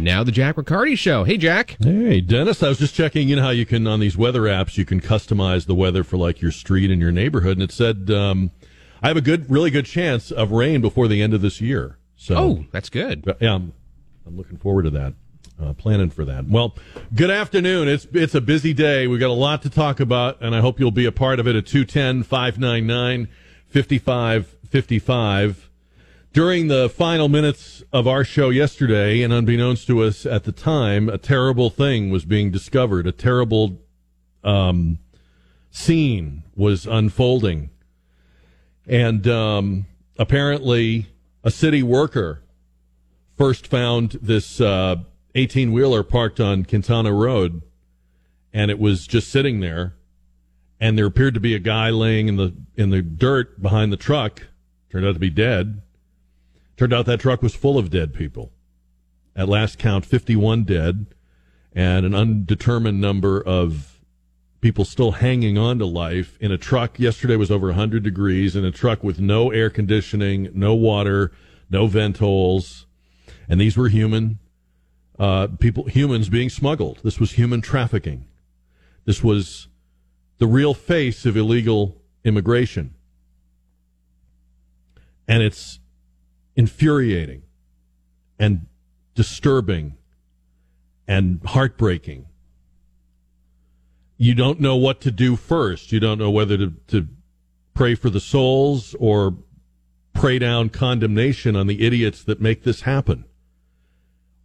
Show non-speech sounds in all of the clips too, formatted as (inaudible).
And now the Jack Riccardi Show. Hey, Jack. Hey, Dennis. I was just checking in how you can, on these weather apps, you can customize the weather for like your street and your neighborhood. And it said, um, I have a good, really good chance of rain before the end of this year. So, oh, that's good. Yeah, I'm, I'm looking forward to that. Uh, planning for that. Well, good afternoon. It's it's a busy day. We've got a lot to talk about, and I hope you'll be a part of it at 210 599 5555. During the final minutes of our show yesterday, and unbeknownst to us at the time, a terrible thing was being discovered. A terrible um, scene was unfolding. And um, apparently, a city worker first found this 18 uh, wheeler parked on Quintana Road, and it was just sitting there. And there appeared to be a guy laying in the in the dirt behind the truck. Turned out to be dead. Turned out that truck was full of dead people. At last count, 51 dead and an undetermined number of people still hanging on to life in a truck. Yesterday was over 100 degrees in a truck with no air conditioning, no water, no vent holes. And these were human, uh, people, humans being smuggled. This was human trafficking. This was the real face of illegal immigration. And it's infuriating and disturbing and heartbreaking. You don't know what to do first. You don't know whether to, to pray for the souls or pray down condemnation on the idiots that make this happen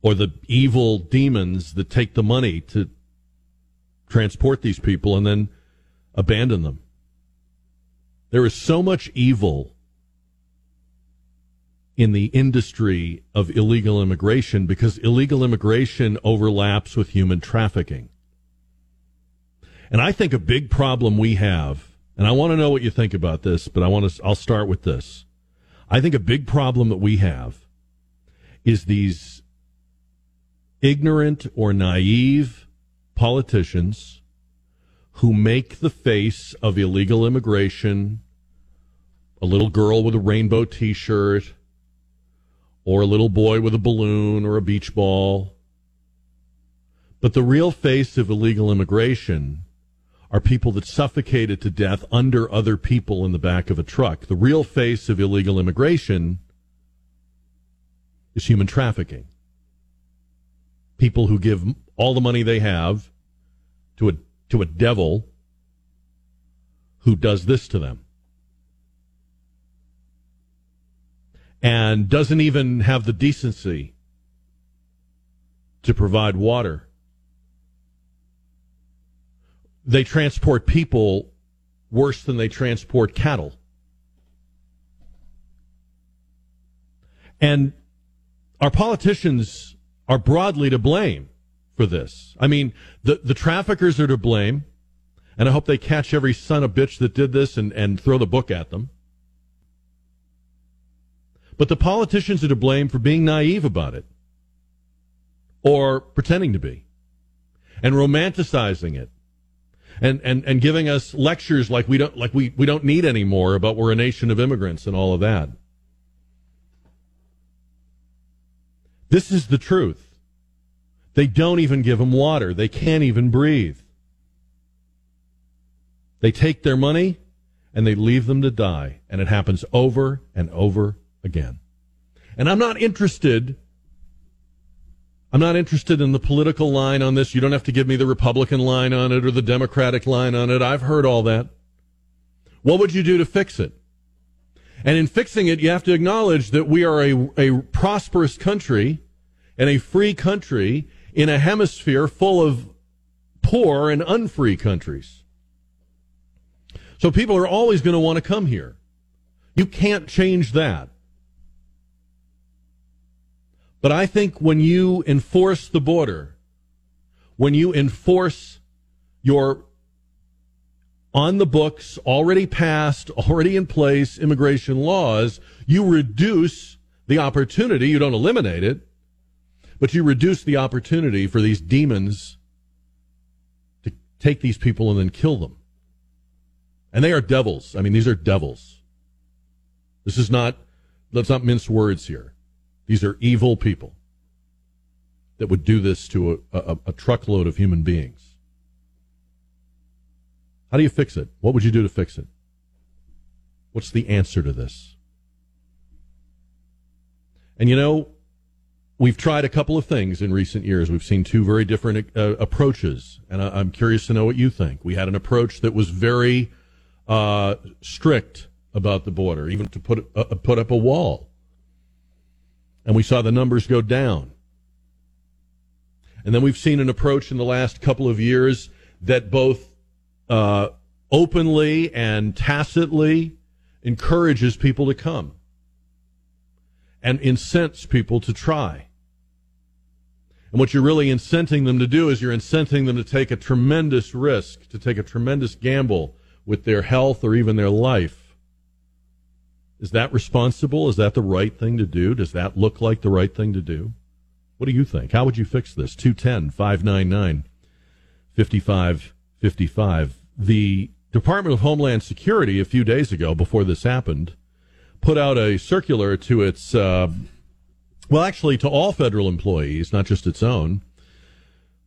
or the evil demons that take the money to transport these people and then abandon them. There is so much evil in the industry of illegal immigration because illegal immigration overlaps with human trafficking. And I think a big problem we have, and I want to know what you think about this, but I want to, I'll start with this. I think a big problem that we have is these ignorant or naive politicians who make the face of illegal immigration a little girl with a rainbow t shirt or a little boy with a balloon or a beach ball. But the real face of illegal immigration are people that suffocated to death under other people in the back of a truck. The real face of illegal immigration is human trafficking. People who give all the money they have to a to a devil who does this to them. And doesn't even have the decency to provide water. They transport people worse than they transport cattle. And our politicians are broadly to blame for this. I mean, the, the traffickers are to blame, and I hope they catch every son of bitch that did this and, and throw the book at them. But the politicians are to blame for being naive about it or pretending to be and romanticizing it and, and, and giving us lectures like we don't like we, we don't need anymore about we're a nation of immigrants and all of that. This is the truth. They don't even give them water. They can't even breathe. They take their money and they leave them to die. And it happens over and over again. And I'm not interested. I'm not interested in the political line on this. You don't have to give me the Republican line on it or the Democratic line on it. I've heard all that. What would you do to fix it? And in fixing it, you have to acknowledge that we are a, a prosperous country and a free country in a hemisphere full of poor and unfree countries. So people are always going to want to come here. You can't change that. But I think when you enforce the border, when you enforce your on the books, already passed, already in place immigration laws, you reduce the opportunity. You don't eliminate it, but you reduce the opportunity for these demons to take these people and then kill them. And they are devils. I mean, these are devils. This is not, let's not mince words here. These are evil people. that would do this to a, a, a truckload of human beings. How do you fix it? What would you do to fix it? What's the answer to this? And you know, we've tried a couple of things in recent years. We've seen two very different uh, approaches, and I, am curious to know what you think. We had an approach that was very uh, strict about the border, even to put uh, put up a wall, and we saw the numbers go down. And then we've seen an approach in the last couple of years that both uh, openly and tacitly encourages people to come and incents people to try. And what you're really incenting them to do is you're incenting them to take a tremendous risk, to take a tremendous gamble with their health or even their life. Is that responsible? Is that the right thing to do? Does that look like the right thing to do? What do you think? How would you fix this? 210 599 5555. The Department of Homeland Security, a few days ago, before this happened, put out a circular to its, uh, well, actually to all federal employees, not just its own,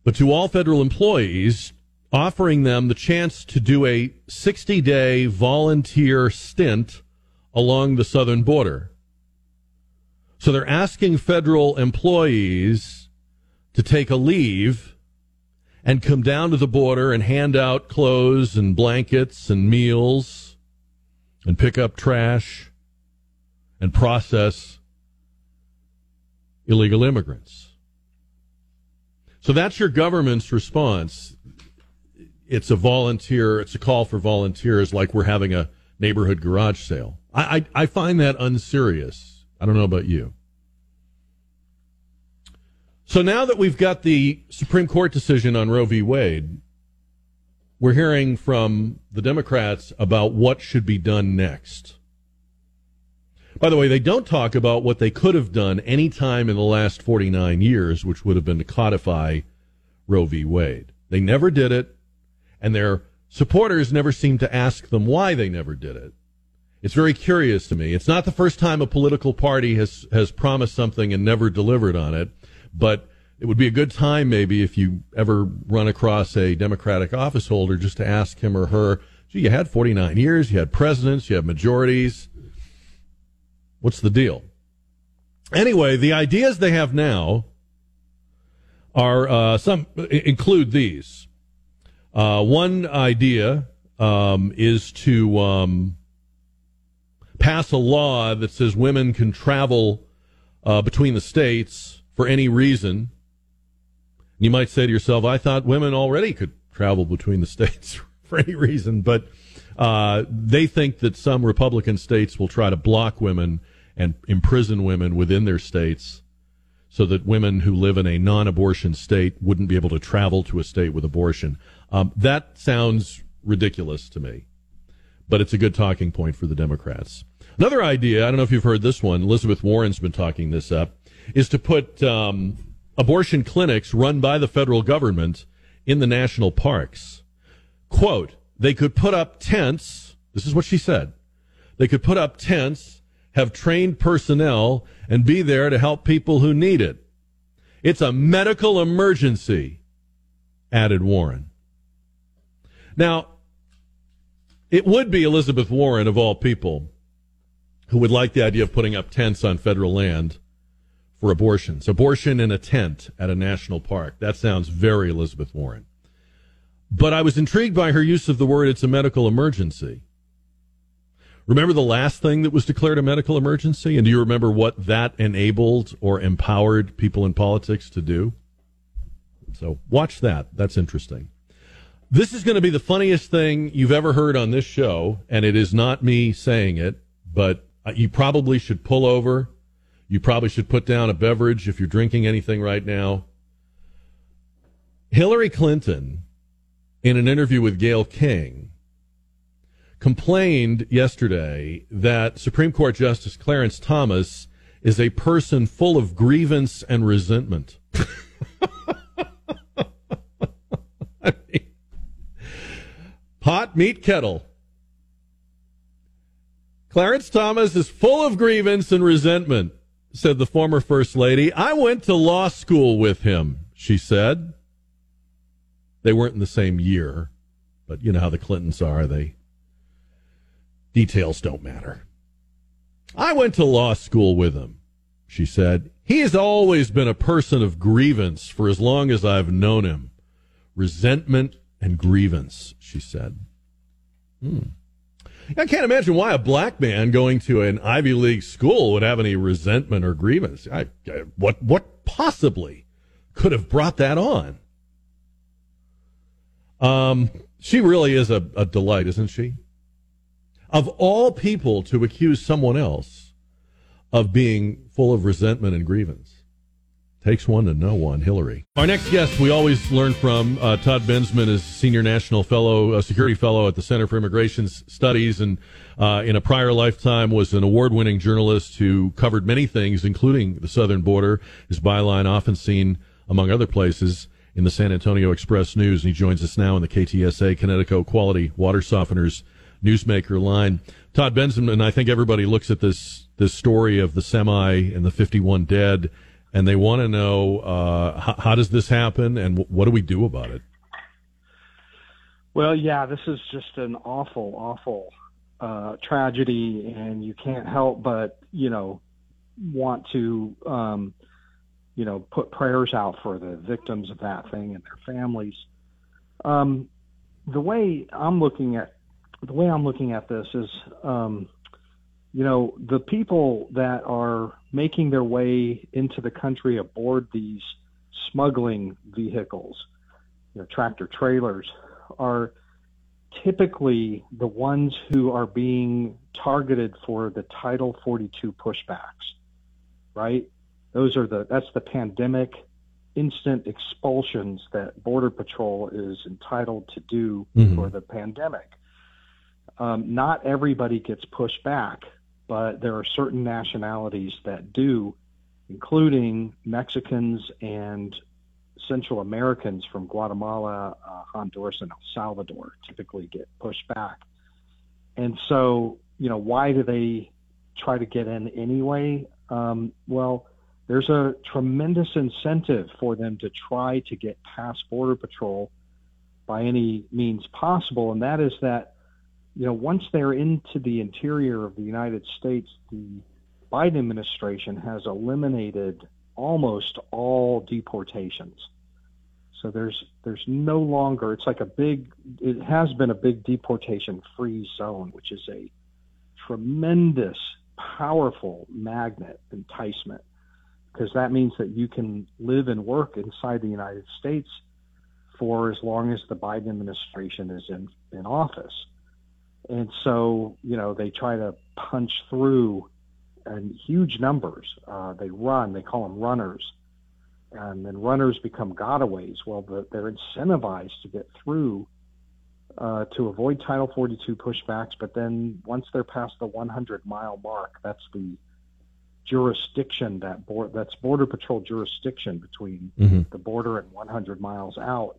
but to all federal employees, offering them the chance to do a 60 day volunteer stint along the southern border. So they're asking federal employees to take a leave and come down to the border and hand out clothes and blankets and meals and pick up trash and process illegal immigrants. So that's your government's response. It's a volunteer, it's a call for volunteers like we're having a neighborhood garage sale. I, I, I find that unserious. I don't know about you. So now that we've got the Supreme Court decision on Roe v. Wade, we're hearing from the Democrats about what should be done next. By the way, they don't talk about what they could have done any time in the last 49 years, which would have been to codify Roe v. Wade. They never did it, and their supporters never seem to ask them why they never did it. It's very curious to me. It's not the first time a political party has, has promised something and never delivered on it, but it would be a good time maybe if you ever run across a Democratic office holder just to ask him or her, gee, you had 49 years, you had presidents, you had majorities What's the deal? Anyway, the ideas they have now are uh, some include these. Uh, one idea um, is to um, pass a law that says women can travel uh, between the states for any reason. You might say to yourself, "I thought women already could travel between the (laughs) states for any reason," but uh, they think that some Republican states will try to block women and imprison women within their states so that women who live in a non abortion state wouldn't be able to travel to a state with abortion. Um, that sounds ridiculous to me, but it's a good talking point for the Democrats. Another idea, I don't know if you've heard this one, Elizabeth Warren's been talking this up, is to put um, abortion clinics run by the federal government in the national parks. Quote, they could put up tents. This is what she said. They could put up tents have trained personnel and be there to help people who need it. It's a medical emergency, added Warren. Now, it would be Elizabeth Warren, of all people, who would like the idea of putting up tents on federal land for abortions. Abortion in a tent at a national park. That sounds very Elizabeth Warren. But I was intrigued by her use of the word it's a medical emergency. Remember the last thing that was declared a medical emergency? And do you remember what that enabled or empowered people in politics to do? So watch that. That's interesting. This is going to be the funniest thing you've ever heard on this show, and it is not me saying it, but Uh, you probably should pull over. You probably should put down a beverage if you're drinking anything right now. Hillary Clinton, in an interview with Gayle King, complained yesterday that Supreme Court Justice Clarence Thomas is a person full of grievance and resentment. (laughs) I mean, pot meet kettle. Clarence Thomas is full of grievance and resentment. said the former First Lady. I went to law school with him, she said. They weren't in the same year, but you know how the Clintons are. They details don't matter. I went to law school with him, she said. He has always been a person of grievance for as long as I've known him. Resentment and grievance, she said. Hmm. I can't imagine why a black man going to an Ivy League school would have any resentment or grievance. I, I, what what possibly could have brought that on? Um, she really is a, a delight, isn't she? Of all people to accuse someone else of being full of resentment and grievance. Takes one to know one, Hillary. Our next guest, we always learn from uh, Todd Bensman, is senior national fellow, security fellow at the Center for Immigration Studies, and uh, in a prior lifetime was an award-winning journalist who covered many things, including the southern border. His byline often seen, among other places, in the San Antonio Express News. And he joins us now in the KTSA Connecticut Quality Water Softeners Newsmaker line. Todd Bensman, and I think everybody looks at this this story of the semi and the 51 dead and they want to know uh, how, how, does this happen and w- what do we do about it? Well, yeah, this is just an awful, awful uh, tragedy, and you can't help but you know want to um, you know put prayers out for the victims of that thing and their families. Um, the way I'm looking at the way I'm looking at this is, um, you know, the people that are making their way into the country aboard these smuggling vehicles, you know, tractor trailers, are typically the ones who are being targeted for the Title 42 pushbacks, right? Those are the that's the pandemic instant expulsions that Border Patrol is entitled to do mm-hmm. for the pandemic. Um, not everybody gets pushed back but there are certain nationalities that do, including Mexicans and Central Americans from Guatemala, uh, Honduras, and El Salvador typically get pushed back. And so, you know, why do they try to get in anyway? Um, well, there's a tremendous incentive for them to try to get past Border Patrol by any means possible, and that is that you know, once they're into the interior of the United States, the Biden administration has eliminated almost all deportations. So there's there's no longer it's like a big it has been a big deportation free zone, which is a tremendous powerful magnet enticement because that means that you can live and work inside the United States for as long as the Biden administration is in, in office. And so, you know, they try to punch through in huge numbers. Uh, they run, they call them runners. And then runners become gotaways. Well, the, they're incentivized to get through uh, to avoid Title 42 pushbacks. But then once they're past the 100 mile mark, that's the jurisdiction that board, that's Border Patrol jurisdiction between mm-hmm. the border and 100 miles out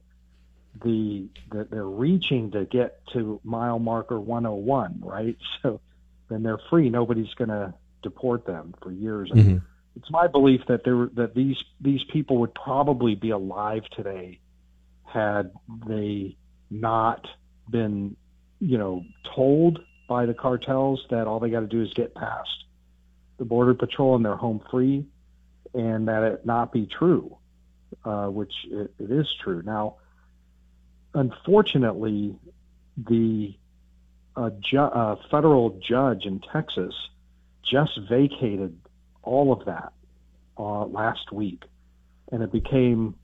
the that they're reaching to get to mile marker 101, right? (laughs) So then they're free. Nobody's going to deport them for years. Mm-hmm. It's my belief that there that these these people would probably be alive today had they not been, you know, told by the cartels that all they got to do is get past the border patrol and they're home free, and that it not be true, uh, which it, it is true now unfortunately, the uh, ju- uh, federal judge in Texas just vacated all of that uh, last week, and it became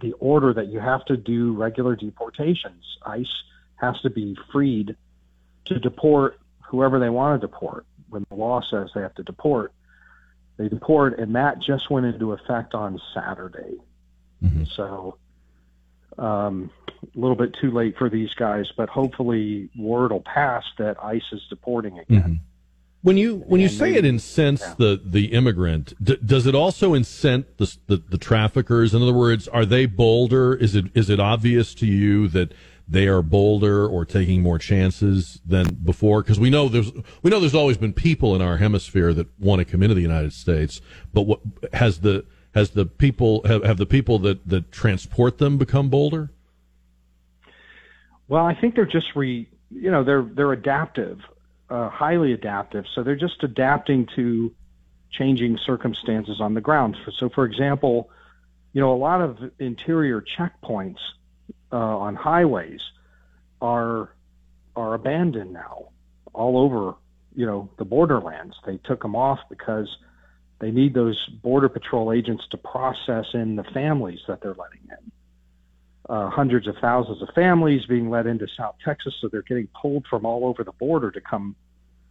the order that you have to do regular deportations. ICE has to be freed to deport whoever they want to deport. When the law says they have to deport, they deport, and that just went into effect on Saturday. Mm-hmm. So um, a little bit too late for these guys, but hopefully word will pass that ICE is deporting again. Mm-hmm. When you when you say it incents yeah. the the immigrant, d- does it also incent the, the, the traffickers? In other words, are they bolder? Is it is it obvious to you that they are bolder or taking more chances than before? Because we know there's we know there's always been people in our hemisphere that want to come into the United States, but what has the has the people have, have the people that that transport them become bolder? Well, I think they're just re you know they're they're adaptive, uh, highly adaptive. So they're just adapting to changing circumstances on the ground. So, for example, you know a lot of interior checkpoints uh, on highways are are abandoned now all over you know the borderlands. They took them off because they need those border patrol agents to process in the families that they're letting in. Uh, hundreds of thousands of families being let into South Texas, so they're getting pulled from all over the border to come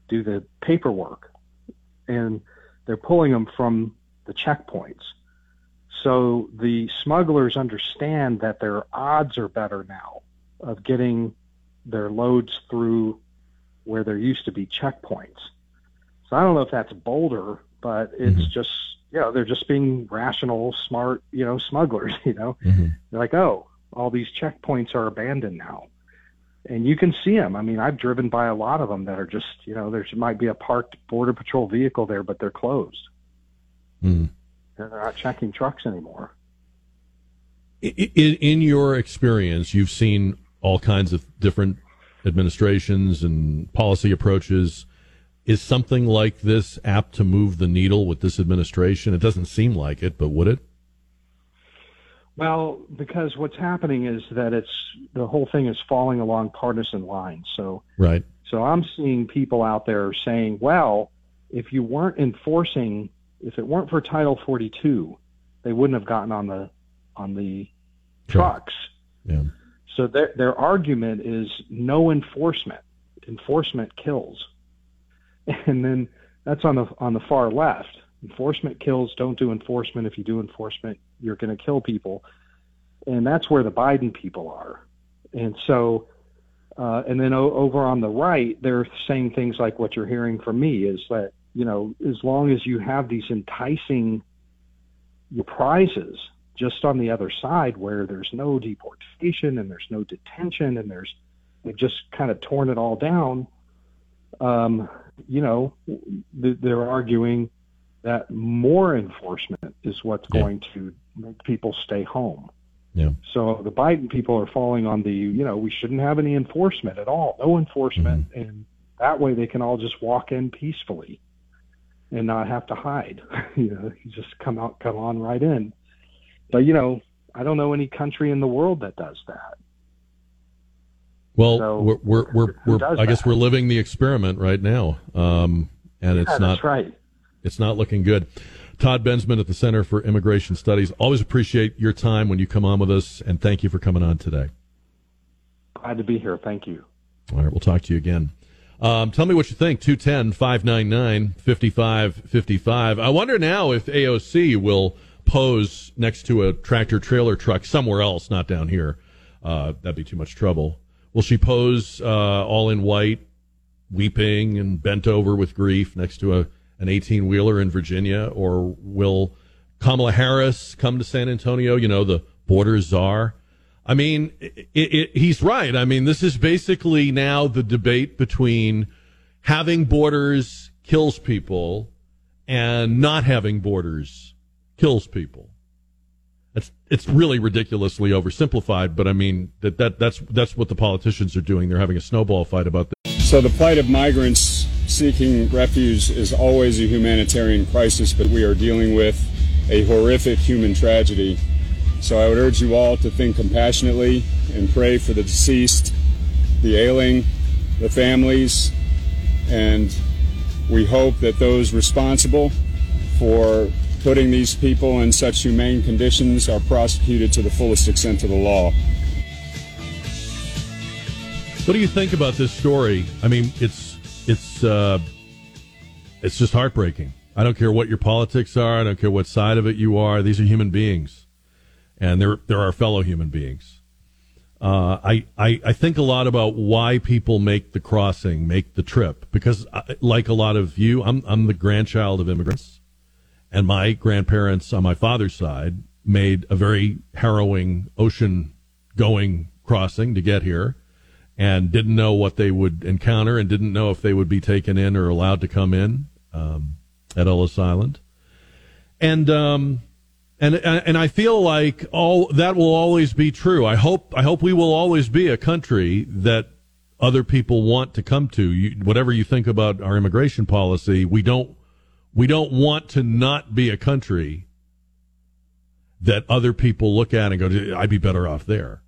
do the paperwork, and they're pulling them from the checkpoints. So the smugglers understand that their odds are better now of getting their loads through where there used to be checkpoints. So I don't know if that's bolder, but it's mm-hmm. just you know they're just being rational, smart you know smugglers. (laughs) You know, mm-hmm. they're like, oh, all these checkpoints are abandoned now, and you can see them. I mean, I've driven by a lot of them that are just you know there might be a parked border patrol vehicle there, but they're closed. Mm-hmm. They're not checking trucks anymore. In, in your experience, you've seen all kinds of different administrations and policy approaches. Is something like this apt to move the needle with this administration? It doesn't seem like it, but would it? Well, because what's happening is that it's the whole thing is falling along partisan lines. So right. So I'm seeing people out there saying, "Well, if you weren't enforcing if it weren't for Title 42, they wouldn't have gotten on the on the trucks. Yeah. So their their argument is no enforcement. Enforcement kills. (laughs) And then that's on the on the far left. Enforcement kills. Don't do enforcement. If you do enforcement, you're going to kill people. And that's where the Biden people are. And so, uh, and then o- over on the right, they're saying things like what you're hearing from me is that you know, as long as you have these enticing prizes just on the other side where there's no deportation and there's no detention and there's they've just kind of torn it all down. Um, you know, they're arguing that more enforcement is what's yeah. going to make people stay home. Yeah. So the Biden people are falling on the, you know, we shouldn't have any enforcement at all, no enforcement, mm-hmm. and that way they can all just walk in peacefully and not have to hide. (laughs) you know, you just come out, come on right in. But you know, I don't know any country in the world that does that. Well, so, we're we're, we're, we're I guess we're living the experiment right now, um, and yeah, it's not right. It's not looking good. Todd Bensman at the Center for Immigration Studies. Always appreciate your time when you come on with us, and thank you for coming on today. Glad to be here. Thank you. All right, we'll talk to you again. Um, tell me what you think. 210 599 5555. I wonder now if AOC will pose next to a tractor trailer truck somewhere else, not down here. Uh, that'd be too much trouble. Will she pose uh, all in white, weeping and bent over with grief next to a an 18 wheeler in Virginia? Or will Kamala Harris come to San Antonio? You know, the border czar I mean, it, it, he's right. I mean, this is basically now the debate between having borders kills people and not having borders kills people. It's really ridiculously oversimplified, but I mean that, that that's that's what the politicians are doing. They're having a snowball fight about this. So the plight of migrants seeking refuge is always a humanitarian crisis, but we are dealing with a horrific human tragedy so I would urge you all to think compassionately and pray for the deceased, the ailing, the families, and we hope that those responsible for putting these people in such humane conditions are prosecuted to the fullest extent of the law. What do you think about this story? I mean, it's it's uh, it's just heartbreaking. I don't care what your politics are. I don't care what side of it you are. These are human beings and they're they're our fellow human beings. Uh, I, I I think a lot about why people make the crossing, make the trip, because I, uh, like a lot of you, I'm I'm the grandchild of immigrants, and my grandparents on my father's side made a very harrowing ocean going crossing to get here and didn't know what they would encounter and didn't know if they would be taken in or allowed to come in um, at Ellis Island. And um, and and I feel like all that will always be true. I hope I hope we will always be a country that other people want to come to. You, whatever you think about our immigration policy, we don't we don't want to not be a country that other people look at and go, I'd be better off there.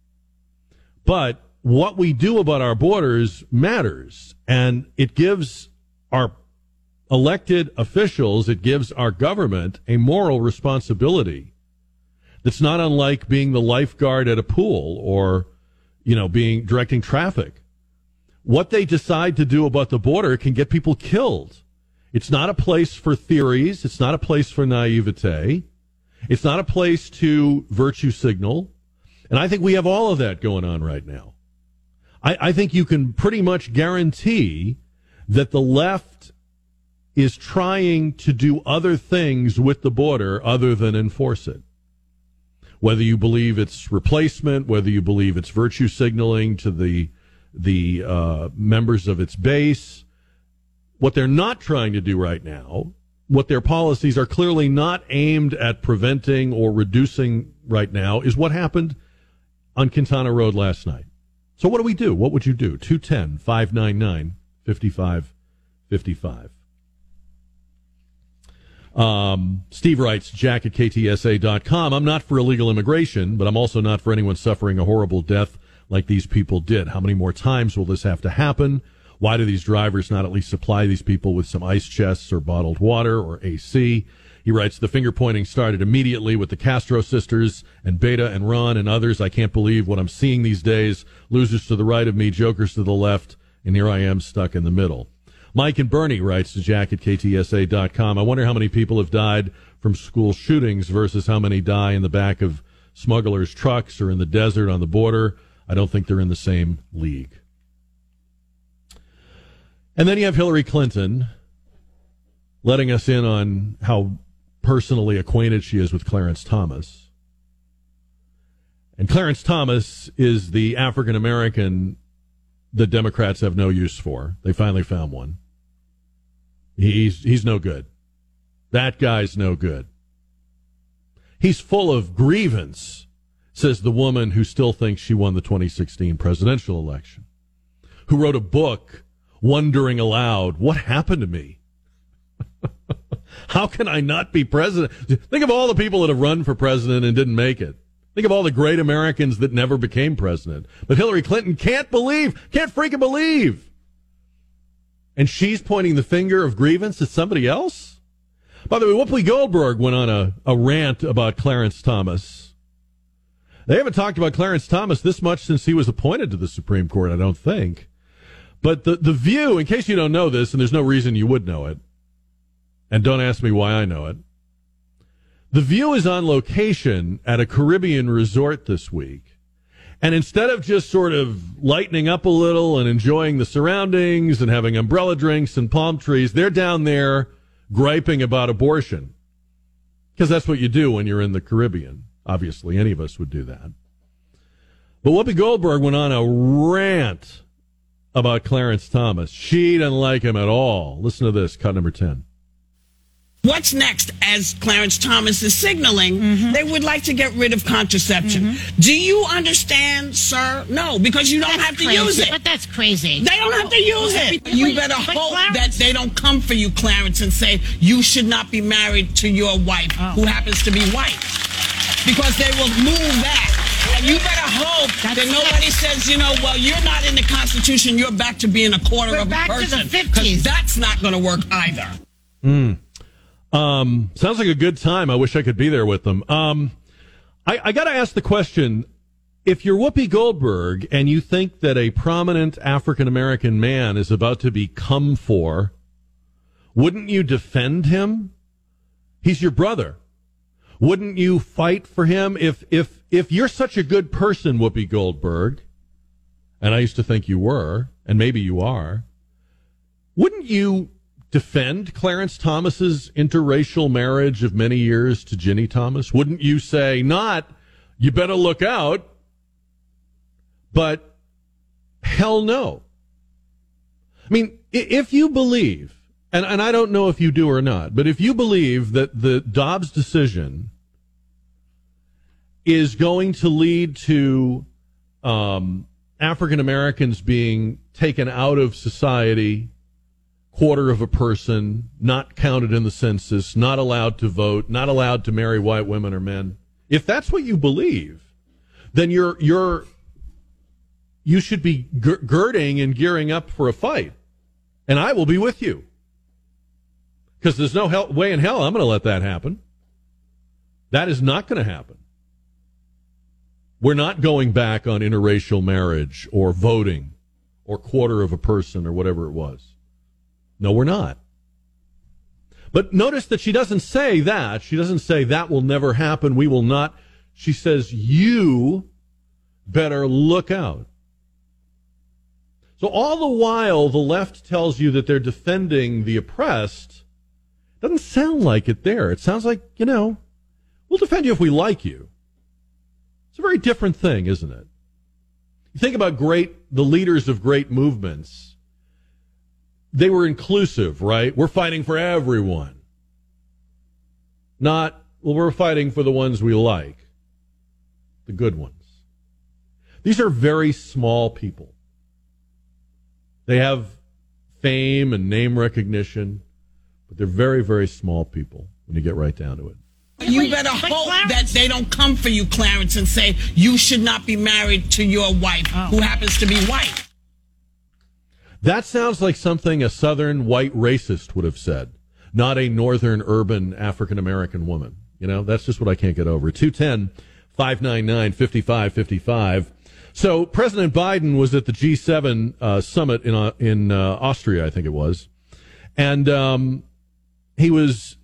But what we do about our borders matters, and it gives our elected officials, it gives our government a moral responsibility that's not unlike being the lifeguard at a pool or, you know, being directing traffic. What they decide to do about the border can get people killed. It's not a place for theories. It's not a place for naivete. It's not a place to virtue signal. And I think we have all of that going on right now. I, I think you can pretty much guarantee that the left is trying to do other things with the border other than enforce it. Whether you believe it's replacement, whether you believe it's virtue signaling to the the uh, members of its base, what they're not trying to do right now, what their policies are clearly not aimed at preventing or reducing right now, is what happened on Quintana Road last night. So what do we do? What would you do? 210 599 5555. Um, Steve writes, jack at ktsa.com. I'm not for illegal immigration, but I'm also not for anyone suffering a horrible death like these people did. How many more times will this have to happen? Why do these drivers not at least supply these people with some ice chests or bottled water or AC? He writes, the finger pointing started immediately with the Castro sisters and Beto and Ron and others. I can't believe what I'm seeing these days. Losers to the right of me, jokers to the left, and here I am stuck in the middle. Mike and Bernie writes to Jack at KTSA.com. I wonder how many people have died from school shootings versus how many die in the back of smugglers' trucks or in the desert on the border. I don't think they're in the same league. And then you have Hillary Clinton letting us in on how personally acquainted she is with Clarence Thomas. And Clarence Thomas is the African American the Democrats have no use for. They finally found one. He's he's no good. That guy's no good. He's full of grievance, says the woman who still thinks she won the 2016 presidential election, who wrote a book wondering aloud, what happened to me? (laughs) How can I not be president? Think of all the people that have run for president and didn't make it. Think of all the great Americans that never became president. But Hillary Clinton can't believe, can't freaking believe. And she's pointing the finger of grievance at somebody else? By the way, Whoopi Goldberg went on a, a rant about Clarence Thomas. They haven't talked about Clarence Thomas this much since he was appointed to the Supreme Court, I don't think. But the, the view, in case you don't know this, and there's no reason you would know it, and don't ask me why I know it, the View is on location at a Caribbean resort this week. And instead of just sort of lightening up a little and enjoying the surroundings and having umbrella drinks and palm trees, they're down there griping about abortion. Because that's what you do when you're in the Caribbean. Obviously, any of us would do that. But Whoopi Goldberg went on a rant about Clarence Thomas. She didn't like him at all. Listen to this, cut number 10. What's next, as Clarence Thomas is signaling, mm-hmm. they would like to get rid of contraception. Mm-hmm. Do you understand, sir? No, because you don't that's have to crazy. use it. But that's crazy. They don't have to use it. You better hope Clarence, that they don't come for you, Clarence, and say you should not be married to your wife oh. who happens to be white. Because they will move that. And you better hope That's that nobody says, you know, well, you're not in the Constitution. You're back to being a quarter We're of a person. Because that's not going to work either. Mm. Um, sounds like a good time. I wish I could be there with them. Um, I, I got to ask the question: If you're Whoopi Goldberg and you think that a prominent African American man is about to be come for, wouldn't you defend him? He's your brother. Wouldn't you fight for him if if if you're such a good person, Whoopi Goldberg? And I used to think you were, and maybe you are. Wouldn't you defend Clarence Thomas's interracial marriage of many years to Ginni Thomas? Wouldn't you say not, you better look out, But hell no. I mean, if you believe, and, and I don't know if you do or not, but if you believe that the Dobbs decision is going to lead to um, African Americans being taken out of society, quarter of a person, not counted in the census, not allowed to vote, not allowed to marry white women or men. If that's what you believe, then you're you're you should be girding and gearing up for a fight, and I will be with you because there's no hell, way in hell I'm going to let that happen. That is not going to happen. We're not going back on interracial marriage or voting or quarter of a person or whatever it was. No, we're not. But notice that she doesn't say that. She doesn't say that will never happen. We will not. She says, you better look out. So all the while, the left tells you that they're defending the oppressed. Doesn't sound like it there. It sounds like, you know, we'll defend you if we like you. It's a very different thing, isn't it? You think about great, the leaders of great movements. They were inclusive, right? We're fighting for everyone. Not, well, we're fighting for the ones we like, the good ones. These are very small people. They have fame and name recognition, but they're very, very small people when you get right down to it. You better hope that they don't come for you, Clarence, and say you should not be married to your wife oh. who happens to be white. That sounds like something a southern white racist would have said, not a northern urban African American woman. You know, that's just what I can't get over. 210 599 5555. So President Biden was at the G7 uh, summit in, uh, in uh, Austria, I think it was. And um, he was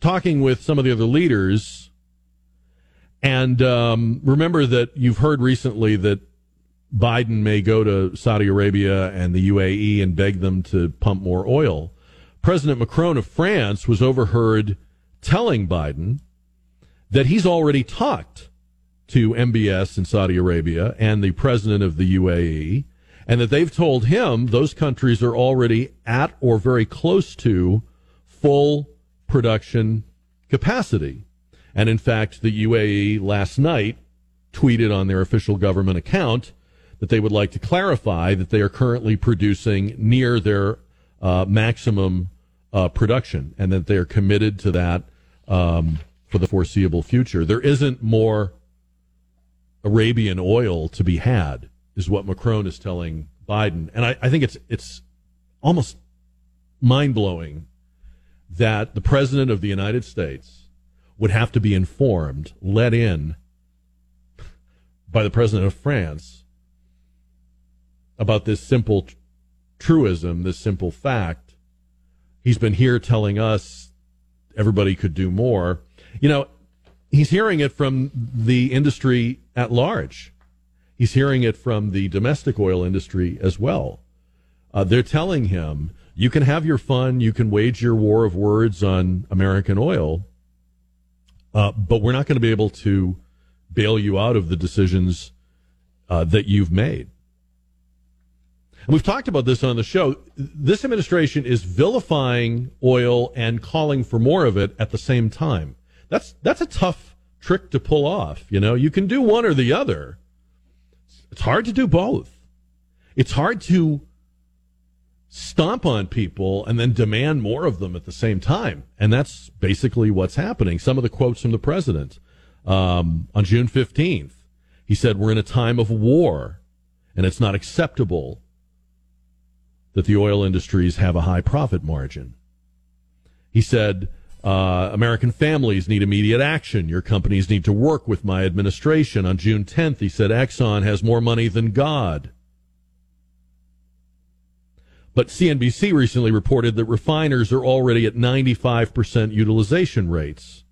talking with some of the other leaders, and um, remember that you've heard recently that Biden may go to Saudi Arabia and the UAE and beg them to pump more oil. President Macron of France was overheard telling Biden that he's already talked to MBS in Saudi Arabia and the president of the UAE, and that they've told him those countries are already at or very close to full production capacity. And in fact, the UAE last night tweeted on their official government account that they would like to clarify that they are currently producing near their uh, maximum uh, production and that they are committed to that um, for the foreseeable future. There isn't more Arabian oil to be had, is what Macron is telling Biden. And I, I think it's it's almost mind blowing that the president of the United States would have to be informed, let in by the president of France about this simple truism, this simple fact. He's been here telling us everybody could do more. You know, he's hearing it from the industry at large. He's hearing it from the domestic oil industry as well. Uh, they're telling him you can have your fun, you can wage your war of words on American oil, uh, but we're not going to be able to bail you out of the decisions uh, that you've made. And we've talked about this on the show. This administration is vilifying oil and calling for more of it at the same time. That's that's a tough trick to pull off. You know, you can do one or the other. It's hard to do both. It's hard to stomp on people and then demand more of them at the same time. And that's basically what's happening. Some of the quotes from the president um, on June 15th, he said, We're in a time of war, and it's not acceptable that the oil industries have a high profit margin. He said, uh, American families need immediate action. Your companies need to work with my administration. On June 10th, he said, Exxon has more money than God. But CNBC recently reported that refiners are already at 95% utilization rates.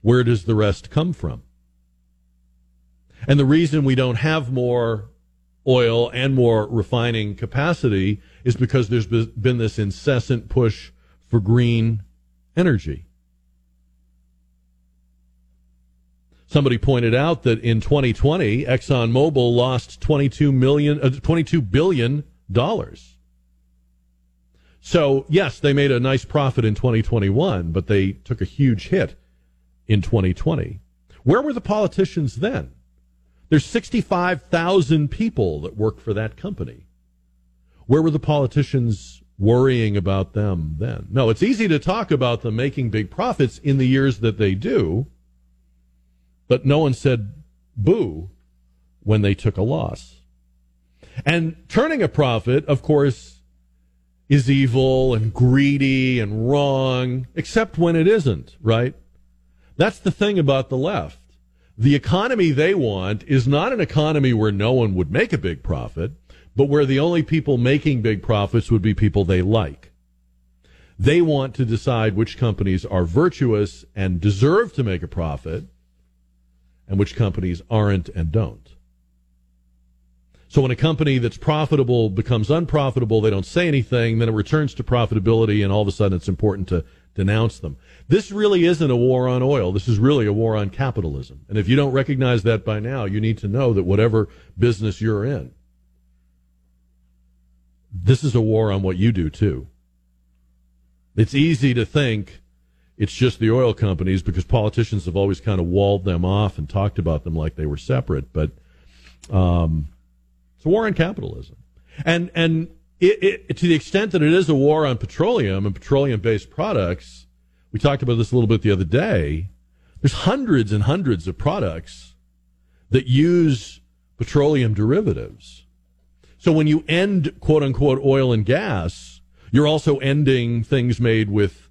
Where does the rest come from? And the reason we don't have more oil and more refining capacity is because there's been this incessant push for green energy. Somebody pointed out that in 2020, ExxonMobil lost 22 million, uh, 22 billion dollars. So yes, they made a nice profit in 2021, but they took a huge hit in 2020. Where were the politicians then? There's 65,000 people that work for that company. Where were the politicians worrying about them then? No, it's easy to talk about them making big profits in the years that they do, but no one said boo when they took a loss. And turning a profit, of course, is evil and greedy and wrong, except when it isn't, right? That's the thing about the left. The economy they want is not an economy where no one would make a big profit, but where the only people making big profits would be people they like. They want to decide which companies are virtuous and deserve to make a profit and which companies aren't and don't. So when a company that's profitable becomes unprofitable, they don't say anything, then it returns to profitability, and all of a sudden it's important to denounce them. This really isn't a war on oil. This is really a war on capitalism. And if you don't recognize that by now, you need to know that whatever business you're in, this is a war on what you do too. It's easy to think it's just the oil companies because politicians have always kind of walled them off and talked about them like they were separate. But um, it's a war on capitalism, and and it, it, to the extent that it is a war on petroleum and petroleum based products, we talked about this a little bit the other day. There's hundreds and hundreds of products that use petroleum derivatives. So when you end quote unquote oil and gas, you're also ending things made with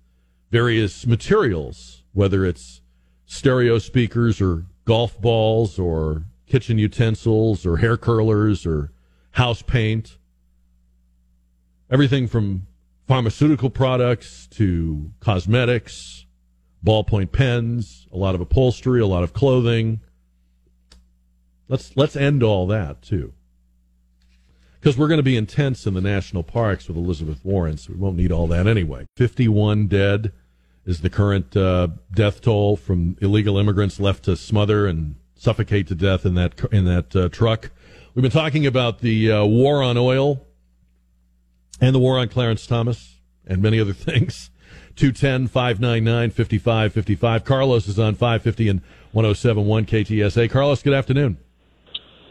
various materials, whether it's stereo speakers or golf balls or kitchen utensils or hair curlers or house paint everything from pharmaceutical products to cosmetics, ballpoint pens, a lot of upholstery, a lot of clothing. Let's let's end all that too. Because we're going to be intense in the national parks with Elizabeth Warren, so we won't need all that anyway. 51 dead is the current uh, death toll from illegal immigrants left to smother and suffocate to death in that in that uh, truck. We've been talking about the uh, war on oil and the war on Clarence Thomas and many other (laughs) things. 210 599 5555. Carlos is on 550 and 1071 KTSA. Carlos, good afternoon.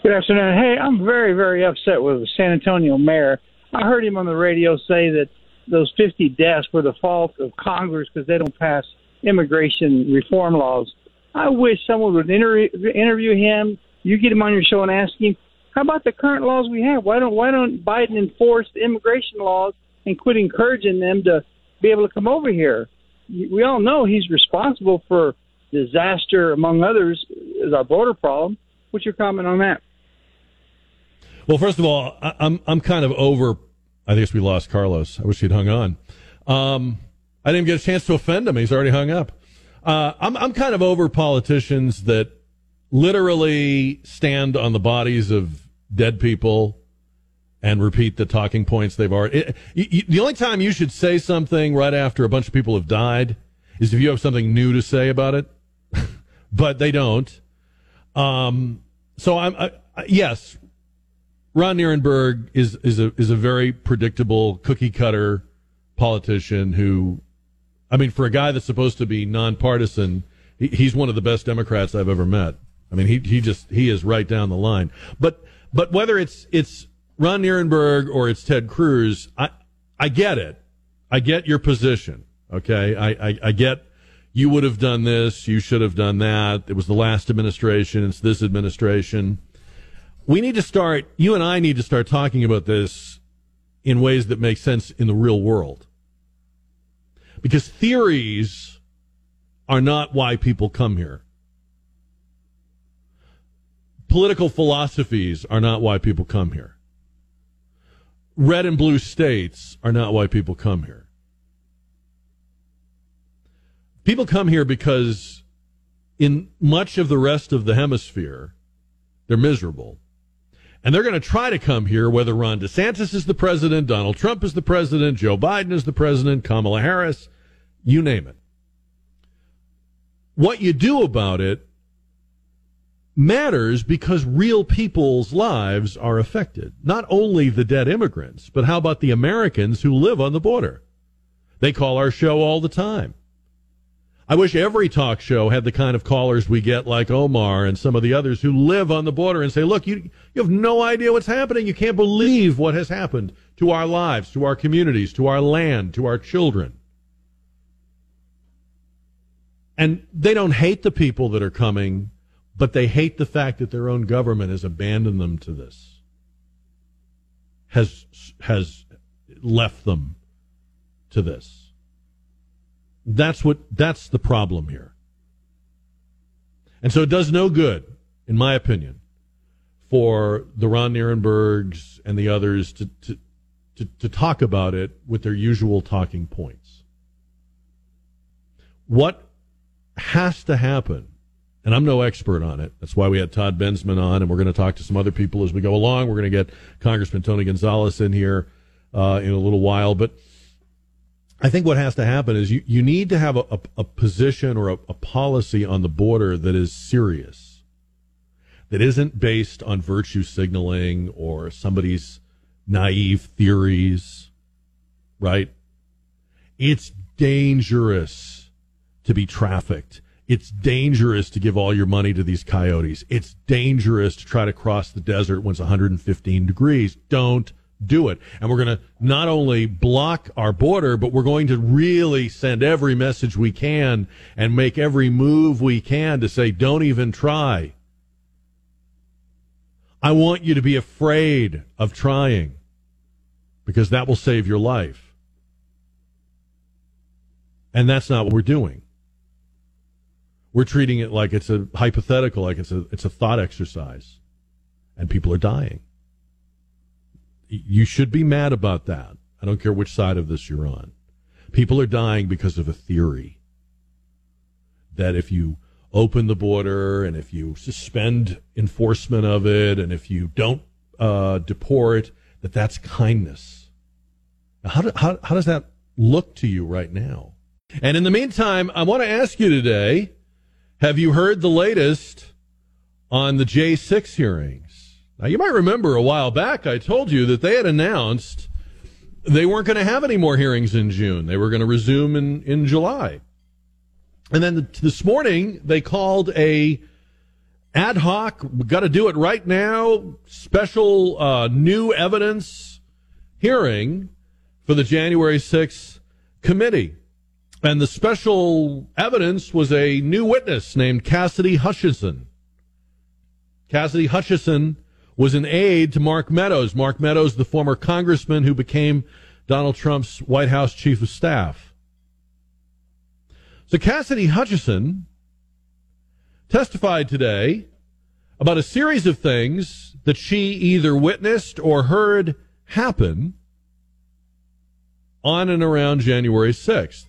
Good afternoon. Hey, I'm very, very upset with the San Antonio mayor. I heard him on the radio say that those 50 deaths were the fault of Congress because they don't pass immigration reform laws. I wish someone would inter- interview him. You get him on your show and ask him, how about the current laws we have? Why don't why don't Biden enforce the immigration laws and quit encouraging them to be able to come over here? We all know he's responsible for disaster, among others, is our border problem. What's your comment on that? Well, first of all, I'm I'm kind of over. I guess we lost Carlos. I wish he'd hung on. Um, I didn't get a chance to offend him. He's already hung up. Uh, I'm I'm kind of over politicians that literally stand on the bodies of dead people and repeat the talking points they've already. It, you, the only time you should say something right after a bunch of people have died is if you have something new to say about it, (laughs) but they don't. Um, so I'm I, yes, Ron Nirenberg is is a is a very predictable cookie cutter politician who, I mean, for a guy that's supposed to be nonpartisan, he, he's one of the best Democrats I've ever met. I mean, he he just he is right down the line. But but whether it's it's Ron Nirenberg or it's Ted Cruz, I I get it. I get your position. Okay, I, I, I get you would have done this, you should have done that. It was the last administration. It's this administration. We need to start. You and I need to start talking about this in ways that make sense in the real world. Because theories are not why people come here political philosophies are not why people come here. Red and blue states are not why people come here. People come here because in much of the rest of the hemisphere, they're miserable. And they're going to try to come here whether Ron DeSantis is the president, Donald Trump is the president, Joe Biden is the president, Kamala Harris, you name it. What you do about it matters because real people's lives are affected. Not only the dead immigrants, but how about the Americans who live on the border? They call our show all the time. I wish every talk show had the kind of callers we get like Omar and some of the others who live on the border and say, look, you, you have no idea what's happening. You can't believe what has happened to our lives, to our communities, to our land, to our children. And they don't hate the people that are coming but they hate the fact that their own government has abandoned them to this, has has left them to this. That's what that's the problem here. And so it does no good, in my opinion, for the Ron Nirenbergs and the others to, to, to, to talk about it with their usual talking points. What has to happen and I'm no expert on it. That's why we had Todd Bensman on, and we're going to talk to some other people as we go along. We're going to get Congressman Tony Gonzalez in here uh, in a little while. But I think what has to happen is you, you need to have a, a, a position or a, a policy on the border that is serious, that isn't based on virtue signaling or somebody's naive theories, right? It's dangerous to be trafficked it's dangerous to give all your money to these coyotes. It's dangerous to try to cross the desert when it's 115 degrees. Don't do it. And we're going to not only block our border, but we're going to really send every message we can and make every move we can to say, don't even try. I want you to be afraid of trying because that will save your life. And that's not what we're doing. We're treating it like it's a hypothetical, like it's a it's a thought exercise, and people are dying. You should be mad about that. I don't care which side of this you're on. People are dying because of a theory that if you open the border and if you suspend enforcement of it and if you don't uh, deport, that that's kindness. How, do, how, how does that look to you right now? And in the meantime, I want to ask you today have you heard the latest on the J6 hearings? Now, you might remember a while back I told you that they had announced they weren't going to have any more hearings in June. They were going to resume in, in July. And then this morning they called a ad hoc, got to do it right now, special uh, new evidence hearing for the January 6th committee. And the special evidence was a new witness named Cassidy Hutchinson. Cassidy Hutchinson was an aide to Mark Meadows. Mark Meadows, the former congressman who became Donald Trump's White House chief of staff. So Cassidy Hutchinson testified today about a series of things that she either witnessed or heard happen on and around January 6th.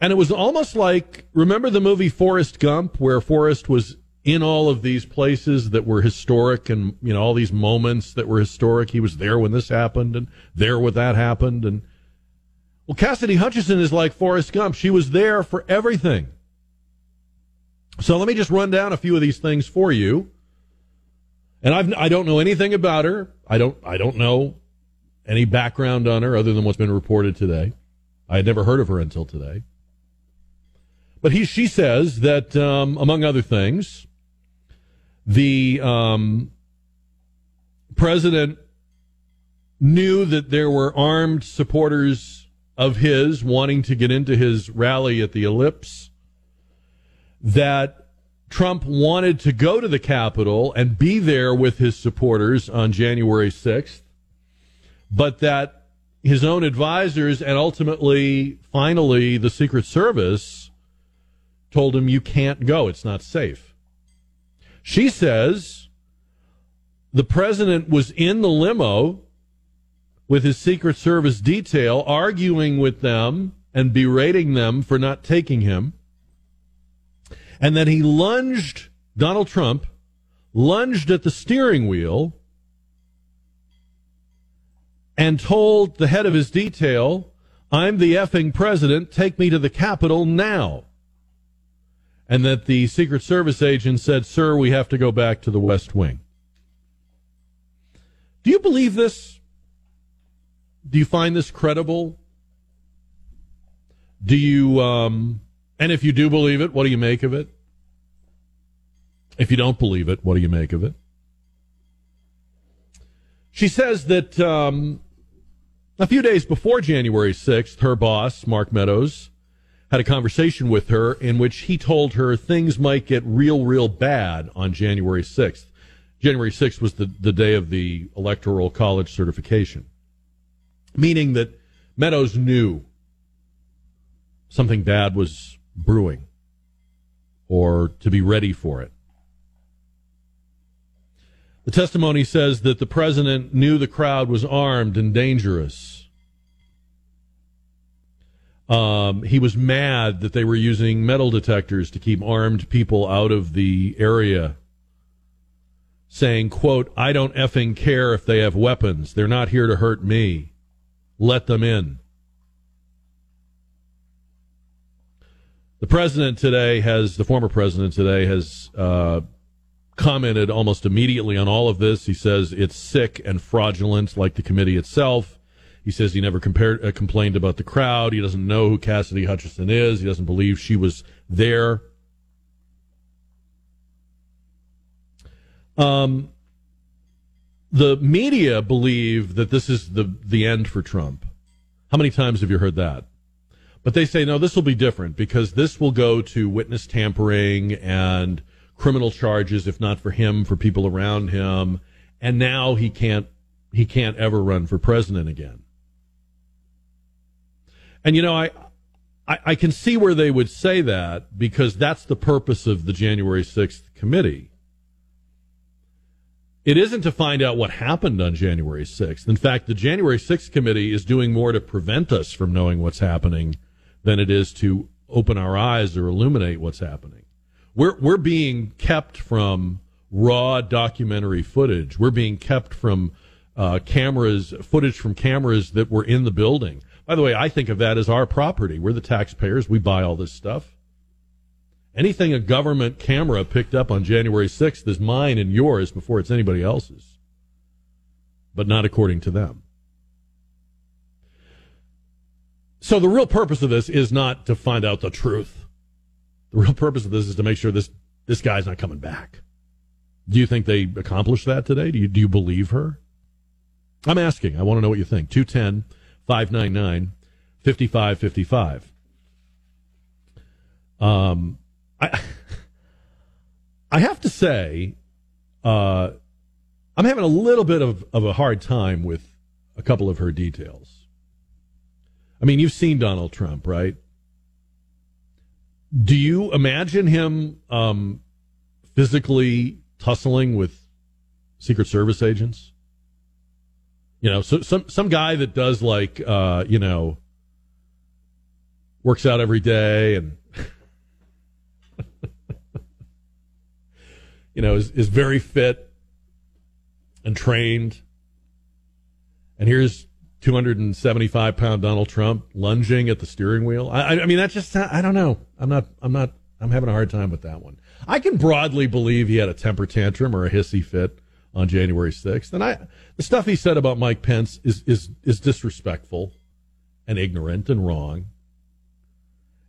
And it was almost like remember the movie Forrest Gump, where Forrest was in all of these places that were historic and you know all these moments that were historic. He was there when this happened and there when that happened and well Cassidy Hutchinson is like Forrest Gump. She was there for everything. So let me just run down a few of these things for you. And I've I don't know anything about her. I don't I don't know any background on her other than what's been reported today. I had never heard of her until today. But he, she says that, um, among other things, the um, president knew that there were armed supporters of his wanting to get into his rally at the Ellipse, that Trump wanted to go to the Capitol and be there with his supporters on January 6th, but that his own advisors and ultimately, finally, the Secret Service told him, You can't go. It's not safe. She says the president was in the limo with his Secret Service detail, arguing with them and berating them for not taking him. And then he lunged, Donald Trump lunged at the steering wheel and told the head of his detail, I'm the effing president. Take me to the Capitol now. And that the Secret Service agent said, Sir, we have to go back to the West Wing. Do you believe this? Do you find this credible? Do you, um, and if you do believe it, what do you make of it? If you don't believe it, what do you make of it? She says that um, a few days before January 6th, her boss, Mark Meadows, had a conversation with her in which he told her things might get real, real bad on January 6th. January 6th was the, the day of the Electoral College certification, meaning that Meadows knew something bad was brewing or to be ready for it. The testimony says that the president knew the crowd was armed and dangerous. Um, he was mad that they were using metal detectors to keep armed people out of the area, saying, quote, I don't effing care if they have weapons. They're not here to hurt me. Let them in. The president today has, the former president today has uh, commented almost immediately on all of this. He says it's sick and fraudulent, like the committee itself. He says he never compared, uh, complained about the crowd. He doesn't know who Cassidy Hutchinson is. He doesn't believe she was there. Um, the media believe that this is the the end for Trump. How many times have you heard that? But they say no, this will be different because this will go to witness tampering and criminal charges, if not for him, for people around him. And now he can't he can't ever run for president again. And you know, I, I, I can see where they would say that because that's the purpose of the January sixth committee. It isn't to find out what happened on January 6th. In fact, the January 6th committee is doing more to prevent us from knowing what's happening than it is to open our eyes or illuminate what's happening. We're we're being kept from raw documentary footage. We're being kept from uh, cameras, footage from cameras that were in the building. By the way, I think of that as our property. We're the taxpayers. We buy all this stuff. Anything a government camera picked up on January 6th is mine and yours before it's anybody else's. But not according to them. So the real purpose of this is not to find out the truth. The real purpose of this is to make sure this this guy's not coming back. Do you think they accomplished that today? Do you do you believe her? I'm asking. I want to know what you think. 210 599 5555. Um I (laughs) I have to say uh I'm having a little bit of, of a hard time with a couple of her details. I mean, you've seen Donald Trump, right? Do you imagine him um, physically tussling with Secret Service agents? You know, so some some guy that does like uh, you know works out every day and (laughs) you know is is very fit and trained. And here's 275 pound Donald Trump lunging at the steering wheel. I, I mean, that's just, I don't know. I'm not, I'm not, I'm having a hard time with that one. I can broadly believe he had a temper tantrum or a hissy fit on January 6th. And I, the stuff he said about Mike Pence is, is, is disrespectful and ignorant and wrong.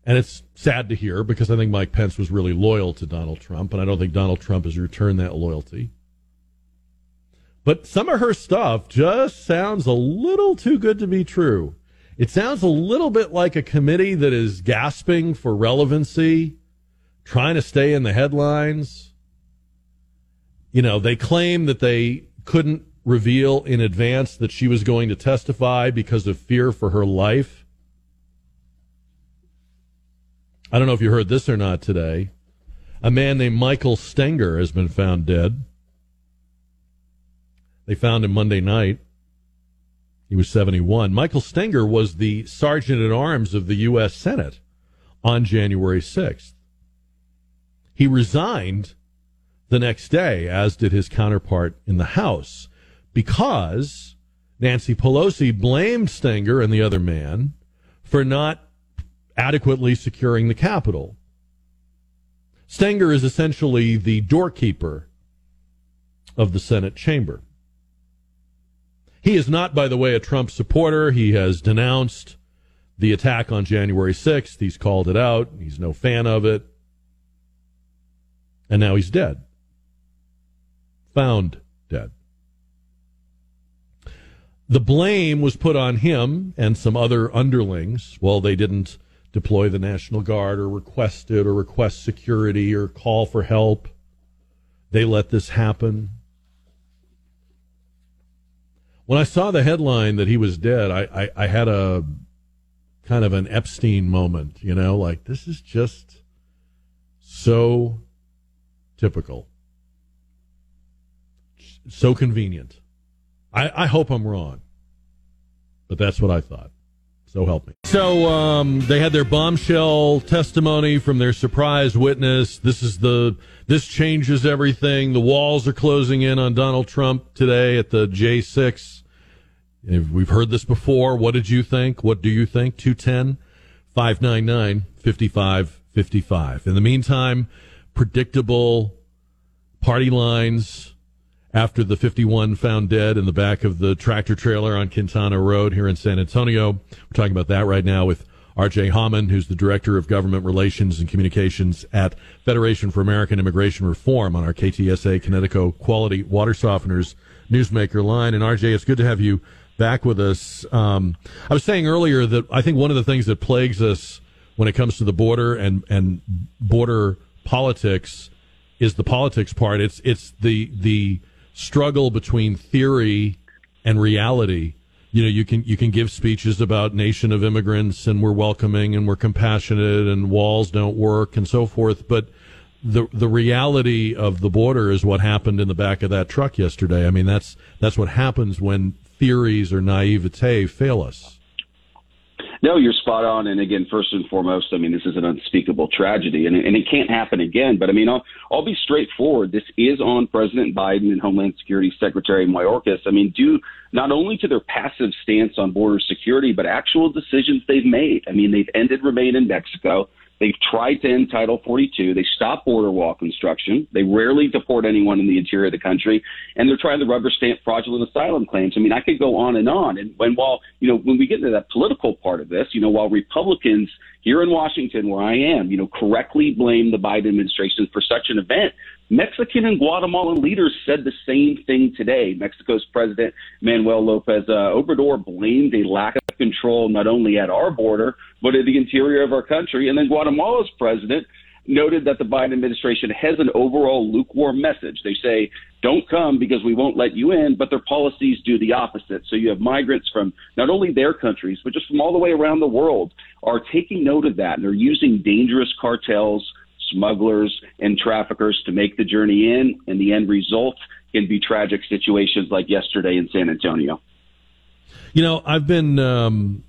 And it's sad to hear because I think Mike Pence was really loyal to Donald Trump, and I don't think Donald Trump has returned that loyalty. But some of her stuff just sounds a little too good to be true. It sounds a little bit like a committee that is gasping for relevancy, trying to stay in the headlines. You know, they claim that they couldn't reveal in advance that she was going to testify because of fear for her life. I don't know if you heard this or not today. A man named Michael Stenger has been found dead. They found him Monday night. He was 71. Michael Stenger was the sergeant at arms of the U.S. Senate on January 6th. He resigned the next day, as did his counterpart in the House, because Nancy Pelosi blamed Stenger and the other man for not adequately securing the Capitol. Stenger is essentially the doorkeeper of the Senate chamber. He is not, by the way, a Trump supporter. He has denounced the attack on January 6th. He's called it out. He's no fan of it. And now he's dead. Found dead. The blame was put on him and some other underlings. Well, they didn't deploy the National Guard or request it or request security or call for help. They let this happen. When I saw the headline that he was dead, I, I, I had a kind of an Epstein moment, you know, like this is just so typical, so convenient. I, I hope I'm wrong, but that's what I thought. So help me. So um, they had their bombshell testimony from their surprise witness. This is the this changes everything. The walls are closing in on Donald Trump today at the J6. We've heard this before. What did you think? What do you think? 210 599 5555. In the meantime, predictable party lines after the 51 found dead in the back of the tractor trailer on Quintana Road here in San Antonio. We're talking about that right now with RJ Hauman, who's the Director of Government Relations and Communications at Federation for American Immigration Reform on our KTSA Connecticut Quality Water Softeners Newsmaker line. And RJ, it's good to have you back with us. Um, I was saying earlier that I think one of the things that plagues us when it comes to the border and, and border politics is the politics part. It's, it's the, the, struggle between theory and reality. You know, you can you can give speeches about nation of immigrants and we're welcoming and we're compassionate and walls don't work and so forth, but the the reality of the border is what happened in the back of that truck yesterday. I mean, that's that's what happens when theories or naivete fail us. No, you're spot on. And again, first and foremost, I mean, this is an unspeakable tragedy, and, and it can't happen again. But I mean, I'll, I'll be straightforward. This is on President Biden and Homeland Security Secretary Mayorkas. I mean, due not only to their passive stance on border security, but actual decisions they've made. I mean, they've ended remain in Mexico. They've tried to end Title 42. They stop border wall construction. They rarely deport anyone in the interior of the country, and they're trying to rubber stamp fraudulent asylum claims. I mean, I could go on and on. And when while you know when we get into that political part of this, you know, while Republicans here in Washington, where I am, you know, correctly blame the Biden administration for such an event, Mexican and Guatemalan leaders said the same thing today. Mexico's President Manuel Lopez uh, Obrador blamed a lack of control not only at our border, but at the interior of our country. And then Guatemala's president noted that the Biden administration has an overall lukewarm message. They say, don't come because we won't let you in, but their policies do the opposite. So you have migrants from not only their countries, but just from all the way around the world are taking note of that. And they're using dangerous cartels smugglers and traffickers to make the journey in, and the end result can be tragic situations like yesterday in San Antonio. You know, I've been um,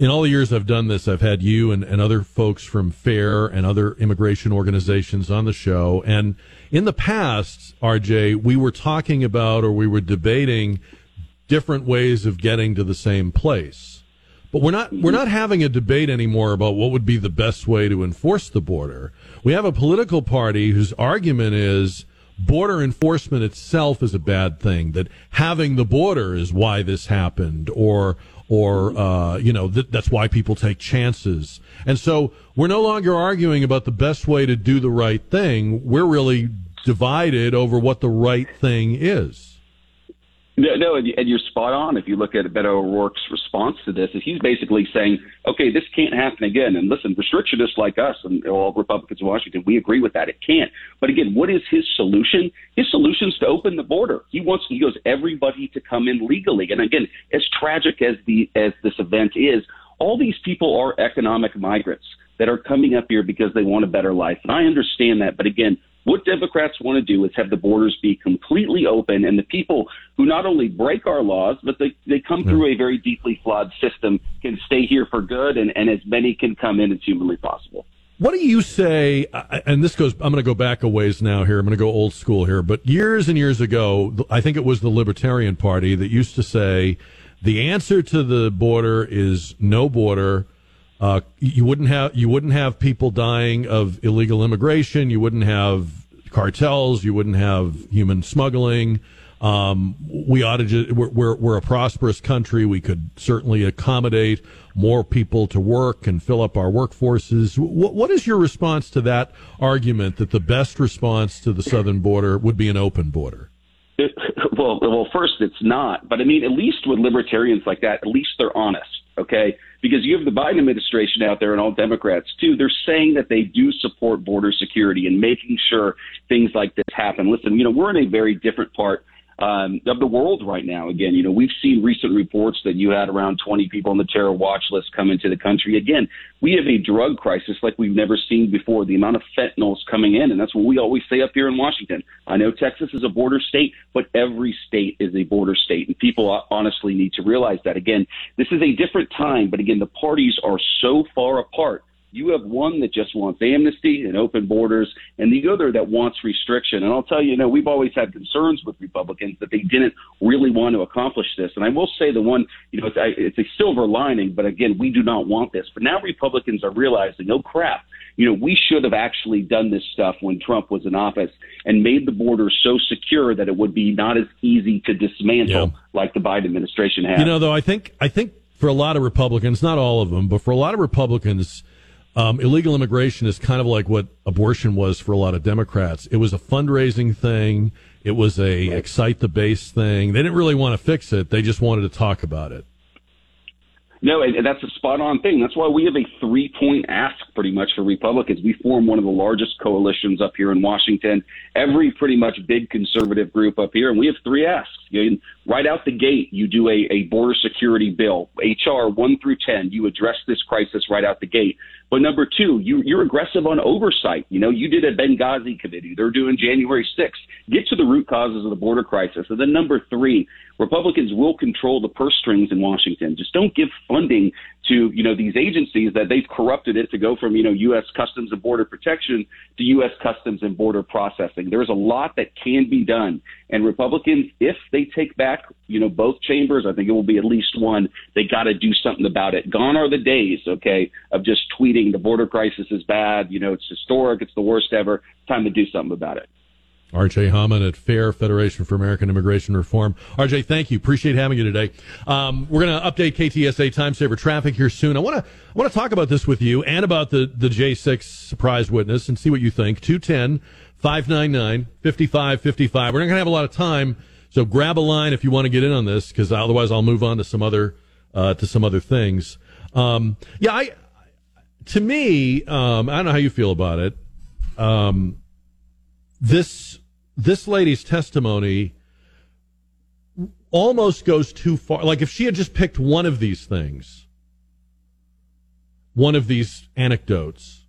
in all the years I've done this, I've had you and, and other folks from FAIR and other immigration organizations on the show. And in the past, RJ, we were talking about or we were debating different ways of getting to the same place. But we're not we're not having a debate anymore about what would be the best way to enforce the border. We have a political party whose argument is border enforcement itself is a bad thing. That having the border is why this happened, or or uh, you know th- that's why people take chances. And so we're no longer arguing about the best way to do the right thing. We're really divided over what the right thing is. No, no, and you're spot on. If you look at Beto O'Rourke's response to this, is he's basically saying, okay, this can't happen again. And listen, restrictionists like us and all Republicans in Washington, we agree with that. It can't. But again, what is his solution? His solution is to open the border. He wants, he goes, everybody to come in legally. And again, as tragic as the as this event is, all these people are economic migrants that are coming up here because they want a better life. And I understand that. But again, what Democrats want to do is have the borders be completely open, and the people who not only break our laws, but they, they come through a very deeply flawed system can stay here for good, and, and as many can come in as humanly possible. What do you say? And this goes, I'm going to go back a ways now here. I'm going to go old school here. But years and years ago, I think it was the Libertarian Party that used to say the answer to the border is no border Uh, you wouldn't have you wouldn't have people dying of illegal immigration. You wouldn't have cartels. You wouldn't have human smuggling. Um, we ought to just, we're, we're, we're a prosperous country. We could certainly accommodate more people to work and fill up our workforces. What, what is your response to that argument that the best response to the southern border would be an open border? (laughs) well, well, first it's not, but I mean, at least with libertarians like that, at least they're honest, okay? Because you have the Biden administration out there and all Democrats too. They're saying that they do support border security and making sure things like this happen. Listen, you know, we're in a very different part um, of the world right now. Again, you know, we've seen recent reports that you had around 20 people on the terror watch list come into the country. Again, we have a drug crisis like we've never seen before. The amount of fentanyl is coming in, and that's what we always say up here in Washington. I know Texas is a border state, but every state is a border state, and people honestly need to realize that. Again, this is a different time, but again, the parties are so far apart you have one that just wants amnesty and open borders, and the other that wants restriction. And I'll tell you, you know, we've always had concerns with Republicans that they didn't really want to accomplish this. And I will say the one, you know, it's, it's a silver lining, but again, we do not want this. But now Republicans are realizing, oh crap, you know, we should have actually done this stuff when Trump was in office and made the border so secure that it would be not as easy to dismantle yeah. like the Biden administration has. You know, though, I think I think for a lot of Republicans, not all of them, but for a lot of Republicans um, illegal immigration is kind of like what abortion was for a lot of Democrats. It was a fundraising thing. It was a right. excite the base thing. They didn't really want to fix it. They just wanted to talk about it. No, and that's a spot on thing. That's why we have a three point ask pretty much for Republicans. We form one of the largest coalitions up here in Washington. Every pretty much big conservative group up here, and we have three asks. You, right out the gate, you do a, a border security bill, HR 1 through 10. You address this crisis right out the gate. But number two, you, you're aggressive on oversight. You know, you did a Benghazi committee. They're doing January 6th. Get to the root causes of the border crisis. And then number three, Republicans will control the purse strings in Washington. Just don't give funding to you know these agencies that they've corrupted it to go from you know U.S. Customs and Border Protection to U.S. Customs and Border Processing. There's a lot that can be done, and Republicans, if they take back you know both chambers, I think it will be at least one. They got to do something about it. Gone are the days, okay, of just tweeting the border crisis is bad. You know, it's historic. It's the worst ever. Time to do something about it. RJ Hauman at FAIR, Federation for American Immigration Reform. RJ, thank you. Appreciate having you today. Um, we're going to update KTSA time saver traffic here soon. I want to I want to talk about this with you and about the, the J6 surprise witness and see what you think. 210 599 5555. We're not going to have a lot of time, so grab a line if you want to get in on this because otherwise I'll move on to some other uh, to some other things. Um, yeah, I to me, um, I don't know how you feel about it. Um, this this lady's testimony almost goes too far. Like if she had just picked one of these things, one of these anecdotes,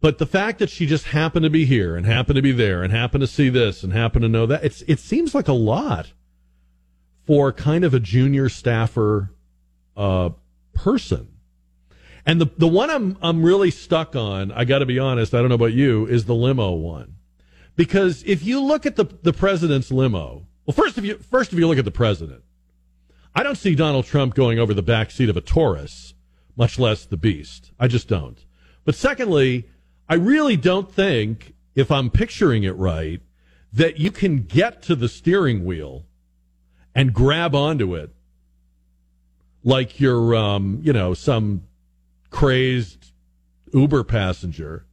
but the fact that she just happened to be here and happened to be there and happened to see this and happened to know that, it's it seems like a lot for kind of a junior staffer uh, person. And the the one I'm I'm really stuck on, I got to be honest, I don't know about you, is the limo one. Because if you look at the, the president's limo, well, first of you first if you look at the president, I don't see Donald Trump going over the back seat of a Taurus, much less the Beast. I just don't. But secondly, I really don't think, if I'm picturing it right, that you can get to the steering wheel and grab onto it like you're, um, you know, some crazed Uber passenger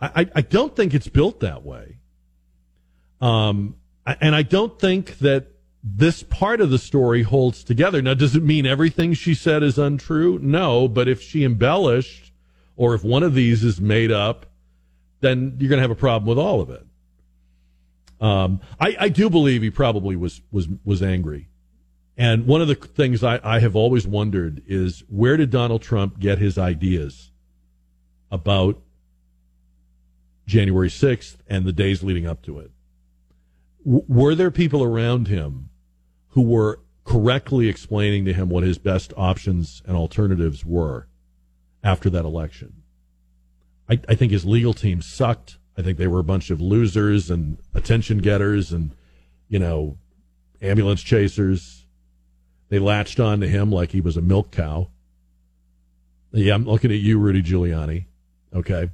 I, I don't think it's built that way. Um, and I don't think that this part of the story holds together. Now, does it mean everything she said is untrue? No, but if she embellished or if one of these is made up, then you're going to have a problem with all of it. Um, I, I, do believe he probably was, was, was angry. And one of the things I, I have always wondered is where did Donald Trump get his ideas about January 6th and the days leading up to it. W- were there people around him who were correctly explaining to him what his best options and alternatives were after that election? I, I think his legal team sucked. I think they were a bunch of losers and attention getters and, you know, ambulance chasers. They latched on to him like he was a milk cow. Yeah, I'm looking at you, Rudy Giuliani. Okay.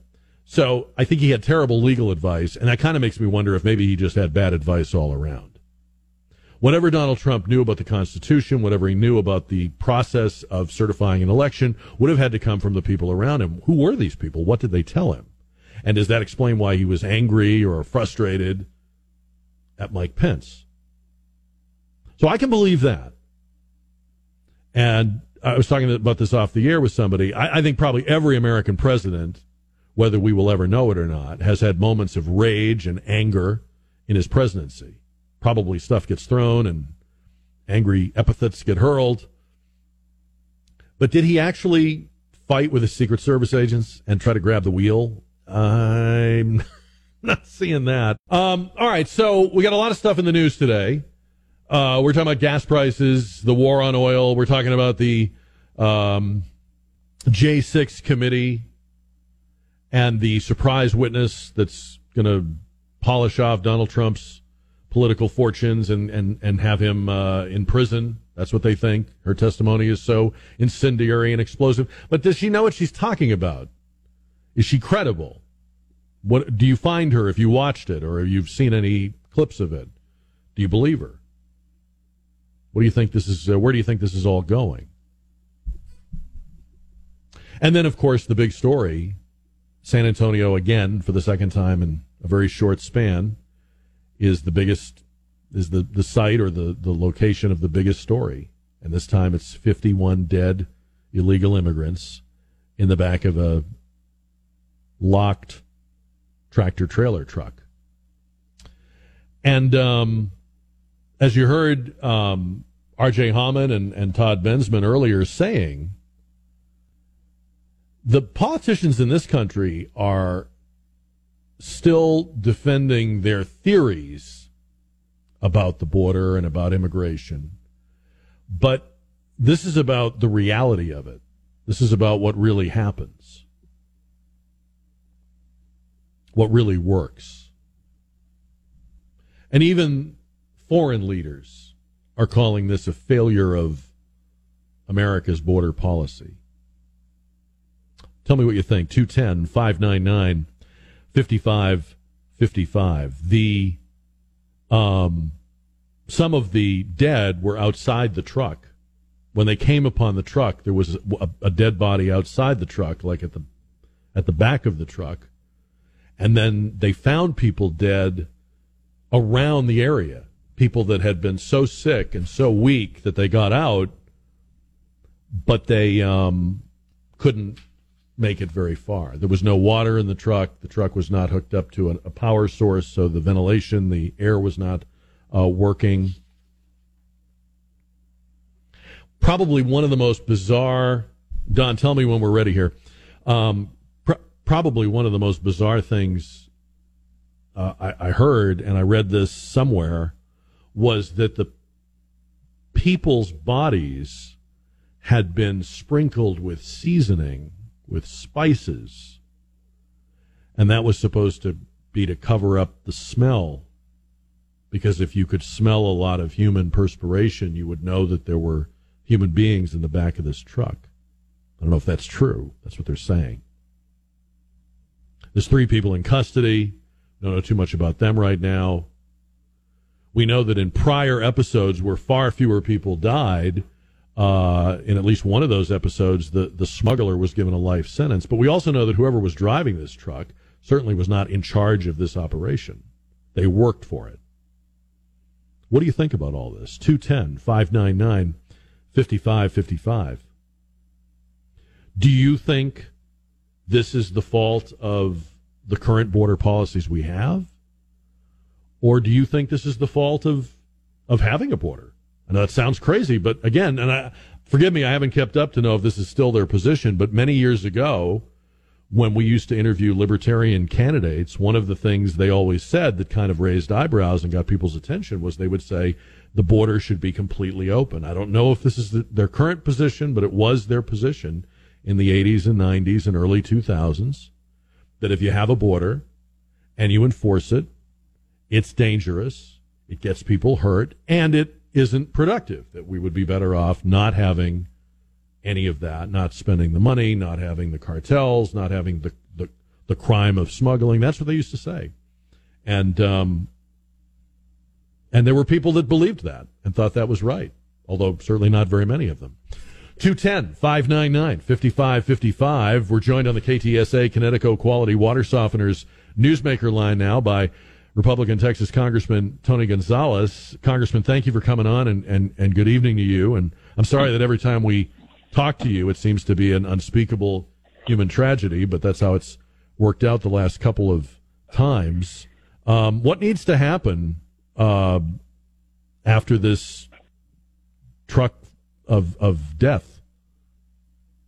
So I think he had terrible legal advice, and that kind of makes me wonder if maybe he just had bad advice all around. Whatever Donald Trump knew about the Constitution, whatever he knew about the process of certifying an election, would have had to come from the people around him. Who were these people? What did they tell him? And does that explain why he was angry or frustrated at Mike Pence? So I can believe that. And I was talking about this off the air with somebody. I, I think probably every American president whether we will ever know it or not, has had moments of rage and anger in his presidency. Probably stuff gets thrown and angry epithets get hurled. But did he actually fight with his Secret Service agents and try to grab the wheel? I'm (laughs) not seeing that. Um, all right, so we got a lot of stuff in the news today. Uh, we're talking about gas prices, the war on oil. We're talking about the um, J6 committee and the surprise witness that's going to polish off Donald Trump's political fortunes and, and, and have him uh, in prison. That's what they think. Her testimony is so incendiary and explosive. But does she know what she's talking about? Is she credible? What do you find her if you watched it or if you've seen any clips of it? Do you believe her? What do you think this is? Uh, where do you think this is all going? And then, of course, the big story San Antonio again for the second time in a very short span is the biggest is the, the site or the, the location of the biggest story. And this time it's 51 dead illegal immigrants in the back of a locked tractor trailer truck. And um, as you heard um, RJ Hammond and, and Todd Bensman earlier saying, the politicians in this country are still defending their theories about the border and about immigration. But this is about the reality of it. This is about what really happens, what really works. And even foreign leaders are calling this a failure of America's border policy. Tell me what you think. 210 599 5555. The, um, some of the dead were outside the truck. When they came upon the truck, there was a, a dead body outside the truck, like at the, at the back of the truck. And then they found people dead around the area. People that had been so sick and so weak that they got out, but they um, couldn't make it very far. There was no water in the truck. The truck was not hooked up to a power source, so the ventilation, the air was not uh, working. Probably one of the most bizarre. Don, tell me when we're ready here. Um, pr- probably one of the most bizarre things uh, I, I heard, and I read this somewhere, was that the people's bodies had been sprinkled with seasoning with spices. And that was supposed to be to cover up the smell. Because if you could smell a lot of human perspiration, you would know that there were human beings in the back of this truck. I don't know if that's true. That's what they're saying. There's three people in custody. Don't know too much about them right now. We know that in prior episodes where far fewer people died, uh, in at least one of those episodes, the, the smuggler was given a life sentence. But we also know that whoever was driving this truck certainly was not in charge of this operation. They worked for it. What do you think about all this? 210 599 5555. Do you think this is the fault of the current border policies we have? Or do you think this is the fault of, of having a border? I know that sounds crazy, but again, and I forgive me, I haven't kept up to know if this is still their position, but many years ago, when we used to interview libertarian candidates, one of the things they always said that kind of raised eyebrows and got people's attention was they would say the border should be completely open. I don't know if this is the, their current position, but it was their position in the 80s and 90s and early 2000s that if you have a border and you enforce it, it's dangerous, it gets people hurt, and it isn't productive, that we would be better off not having any of that, not spending the money, not having the cartels, not having the, the, the crime of smuggling. That's what they used to say. And, um, and there were people that believed that and thought that was right, although certainly not very many of them. 210 599 5555. We're joined on the KTSA Connecticut Quality Water Softeners Newsmaker line now by Republican Texas Congressman Tony Gonzalez. Congressman, thank you for coming on and, and, and good evening to you. And I'm sorry that every time we talk to you, it seems to be an unspeakable human tragedy, but that's how it's worked out the last couple of times. Um, what needs to happen uh, after this truck of of death?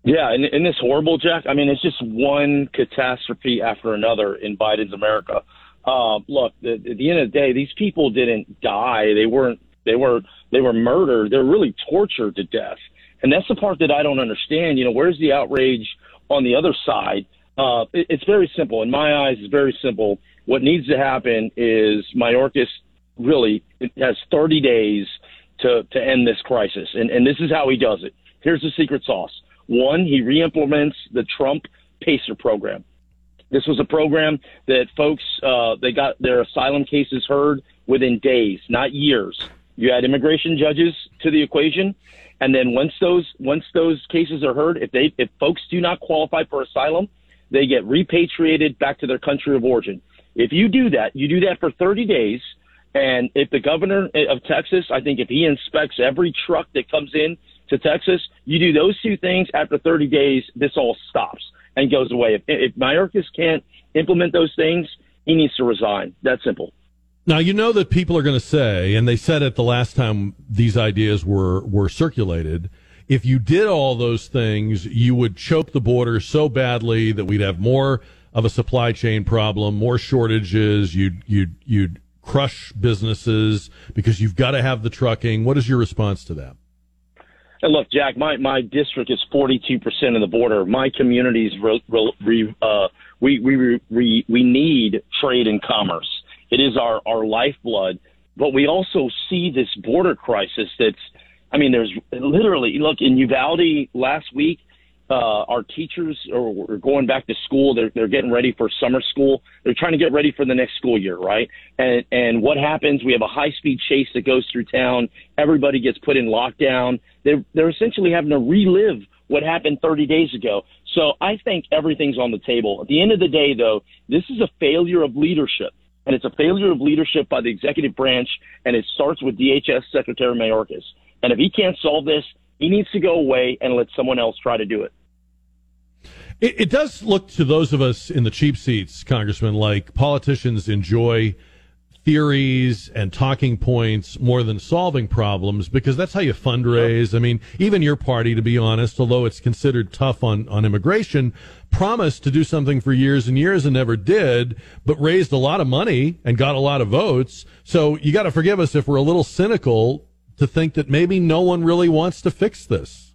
Yeah, and, and this horrible, Jack. I mean, it's just one catastrophe after another in Biden's America. Uh, look, at the end of the day, these people didn't die. They weren't. They were. They were murdered. They're really tortured to death, and that's the part that I don't understand. You know, where's the outrage on the other side? Uh, it, it's very simple. In my eyes, it's very simple. What needs to happen is Mayorkas really has 30 days to, to end this crisis. And, and this is how he does it. Here's the secret sauce. One, he reimplements the Trump PACER program. This was a program that folks, uh, they got their asylum cases heard within days, not years. You add immigration judges to the equation. And then once those, once those cases are heard, if they, if folks do not qualify for asylum, they get repatriated back to their country of origin. If you do that, you do that for 30 days. And if the governor of Texas, I think if he inspects every truck that comes in to Texas, you do those two things after 30 days, this all stops and goes away. If, if Mayorkas can't implement those things, he needs to resign. That simple. Now you know that people are going to say, and they said it the last time these ideas were were circulated. If you did all those things, you would choke the border so badly that we'd have more of a supply chain problem, more shortages. You'd you'd you'd crush businesses because you've got to have the trucking. What is your response to that? And look, Jack, my, my district is 42% of the border. My communities, re, re, uh, we, we, we, we need trade and commerce. It is our, our lifeblood. But we also see this border crisis that's, I mean, there's literally, look, in Uvalde last week, uh, our teachers are, are going back to school. They're, they're getting ready for summer school. They're trying to get ready for the next school year, right? And, and what happens? We have a high speed chase that goes through town. Everybody gets put in lockdown. They're, they're essentially having to relive what happened 30 days ago. So I think everything's on the table. At the end of the day, though, this is a failure of leadership. And it's a failure of leadership by the executive branch, and it starts with DHS Secretary Mayorkas. And if he can't solve this, he needs to go away and let someone else try to do it. It, it does look to those of us in the cheap seats, Congressman, like politicians enjoy theories and talking points more than solving problems because that's how you fundraise. I mean, even your party, to be honest, although it's considered tough on, on immigration, promised to do something for years and years and never did, but raised a lot of money and got a lot of votes. So you got to forgive us if we're a little cynical to think that maybe no one really wants to fix this.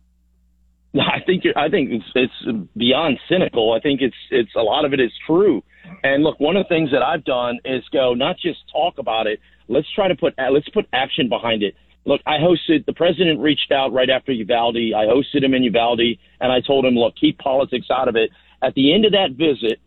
I think I think it's, it's beyond cynical. I think it's it's a lot of it is true. And look, one of the things that I've done is go not just talk about it. Let's try to put let's put action behind it. Look, I hosted the president reached out right after Uvalde. I hosted him in Uvalde, and I told him, look, keep politics out of it. At the end of that visit,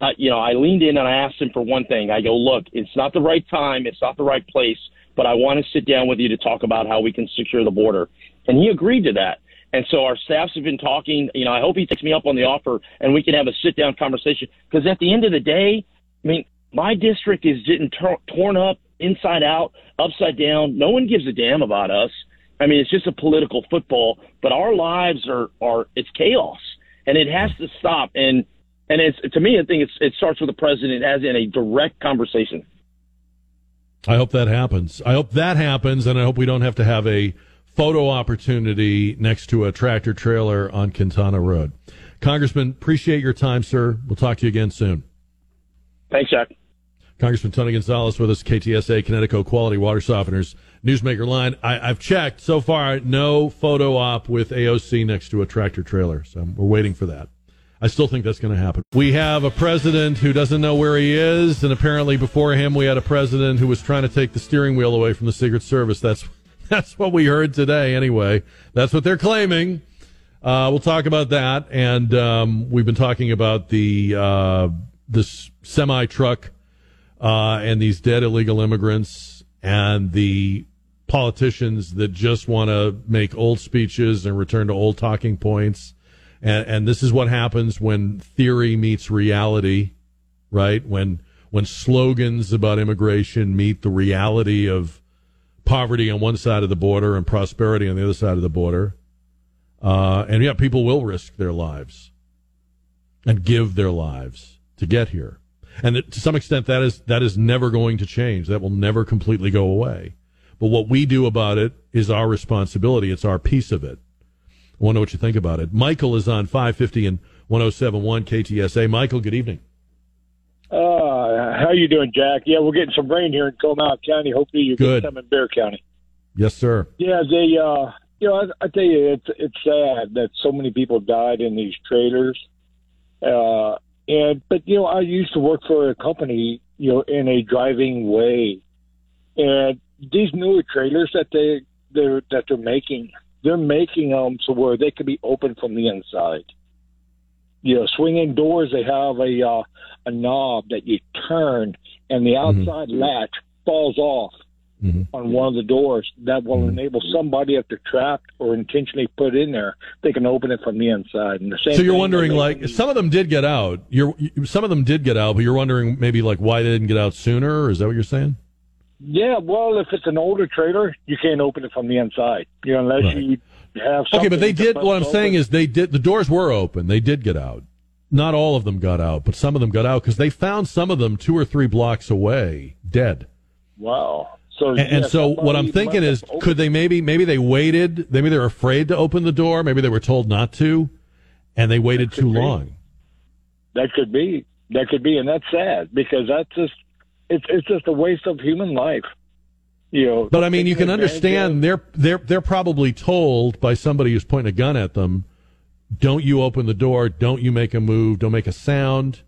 uh, you know, I leaned in and I asked him for one thing. I go, look, it's not the right time, it's not the right place, but I want to sit down with you to talk about how we can secure the border. And he agreed to that. And so our staffs have been talking. You know, I hope he takes me up on the offer and we can have a sit down conversation. Because at the end of the day, I mean, my district is getting tor- torn up inside out, upside down. No one gives a damn about us. I mean, it's just a political football, but our lives are, are, it's chaos and it has to stop. And, and it's, to me, I think it's, it starts with the president as in a direct conversation. I hope that happens. I hope that happens. And I hope we don't have to have a, photo opportunity next to a tractor trailer on Quintana Road. Congressman, appreciate your time, sir. We'll talk to you again soon. Thanks, Jack. Congressman Tony Gonzalez with us, KTSA, Kinetico Quality Water Softeners, Newsmaker Line. I, have checked so far, no photo op with AOC next to a tractor trailer. So we're waiting for that. I still think that's going to happen. We have a president who doesn't know where he is, and apparently before him, we had a president who was trying to take the steering wheel away from the Secret Service. That's (laughs) that's what we heard today, anyway. That's what they're claiming. Uh, we'll talk about that, and um, we've been talking about the uh, this semi truck uh, and these dead illegal immigrants and the politicians that just want to make old speeches and return to old talking points. And, and this is what happens when theory meets reality, right? When when slogans about immigration meet the reality of poverty on one side of the border and prosperity on the other side of the border. Uh, and yeah, people will risk their lives and give their lives to get here. And to some extent, that is that is never going to change. That will never completely go away. But what we do about it is our responsibility. It's our piece of it. I want to know what you think about it. Michael is on 550 and 1071 KTSA. Michael, good evening. Uh, how you doing, Jack? Yeah, we're getting some rain here in Comal County. Hopefully, you get some in Bexar County. Yes, sir. Yeah, they. Uh, you know, I, I tell you, it's it's sad that so many people died in these trailers. Uh, and but you know, I used to work for a company, you know, in a driving way, and these newer trailers that they they're that they're making, they're making them so where they can be open from the inside. You know, swinging doors. They have a uh, a knob that you turn, and the outside mm-hmm. latch falls off mm-hmm. on one of the doors. That will mm-hmm. enable somebody, if they're trapped or intentionally put in there, they can open it from the inside. And the same. So you're wondering, like, some of them did get out. You're some of them did get out, but you're wondering maybe like why they didn't get out sooner. Is that what you're saying? Yeah, well, if it's an older trailer, you can't open it from the inside, you know, unless right. you have. Okay, but they did. What I'm open. saying is, they did. The doors were open. They did get out. Not all of them got out, but some of them got out because they found some of them two or three blocks away, dead. Wow. So and, and so what I'm thinking is, could they maybe maybe they waited? Maybe they're afraid to open the door. Maybe they were told not to, and they waited too be. long. That could be. That could be, and that's sad because that's just it's it's just a waste of human life. You know, but I mean, you can understand they're they're they're probably told by somebody who's pointing a gun at them, "Don't you open the door? Don't you make a move? Don't make a sound."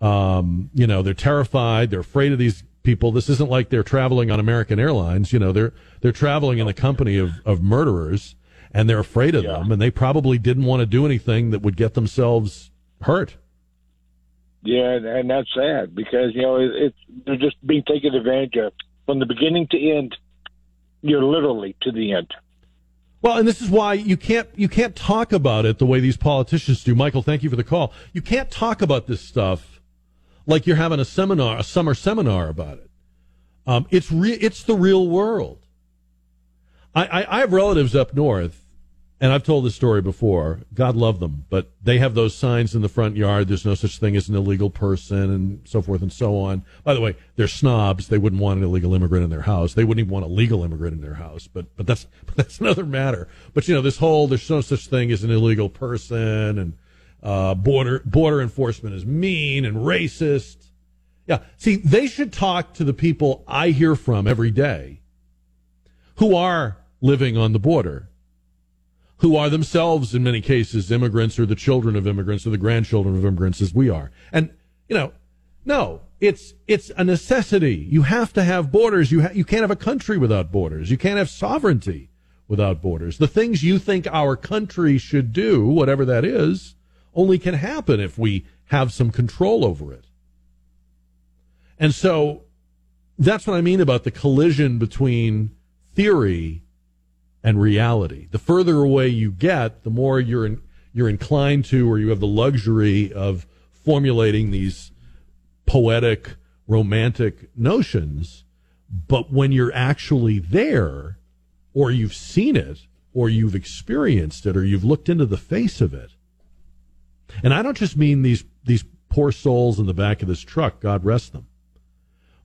Um, you know, they're terrified. They're afraid of these people. This isn't like they're traveling on American Airlines. You know, they're they're traveling in the company of of murderers, and they're afraid of yeah. them, and they probably didn't want to do anything that would get themselves hurt. Yeah, and that's sad because you know it, it's they're just being taken advantage of from the beginning to end. You're literally to the end. Well, and this is why you can't you can't talk about it the way these politicians do. Michael, thank you for the call. You can't talk about this stuff like you're having a seminar, a summer seminar about it. Um, it's re- it's the real world. I, I, I have relatives up north and I've told this story before. God love them, but they have those signs in the front yard. There's no such thing as an illegal person, and so forth and so on. By the way, they're snobs. They wouldn't want an illegal immigrant in their house. They wouldn't even want a legal immigrant in their house. But but that's (laughs) but that's another matter. But you know, this whole there's no such thing as an illegal person, and uh, border border enforcement is mean and racist. Yeah, see, they should talk to the people I hear from every day, who are living on the border who are themselves, in many cases, immigrants or the children of immigrants or the grandchildren of immigrants as we are. And, you know, no, it's, it's a necessity. You have to have borders. You, ha- you can't have a country without borders. You can't have sovereignty without borders. The things you think our country should do, whatever that is, only can happen if we have some control over it. And so that's what I mean about the collision between theory and reality. The further away you get, the more you're in, you're inclined to, or you have the luxury of formulating these poetic, romantic notions. But when you're actually there, or you've seen it, or you've experienced it, or you've looked into the face of it, and I don't just mean these these poor souls in the back of this truck, God rest them,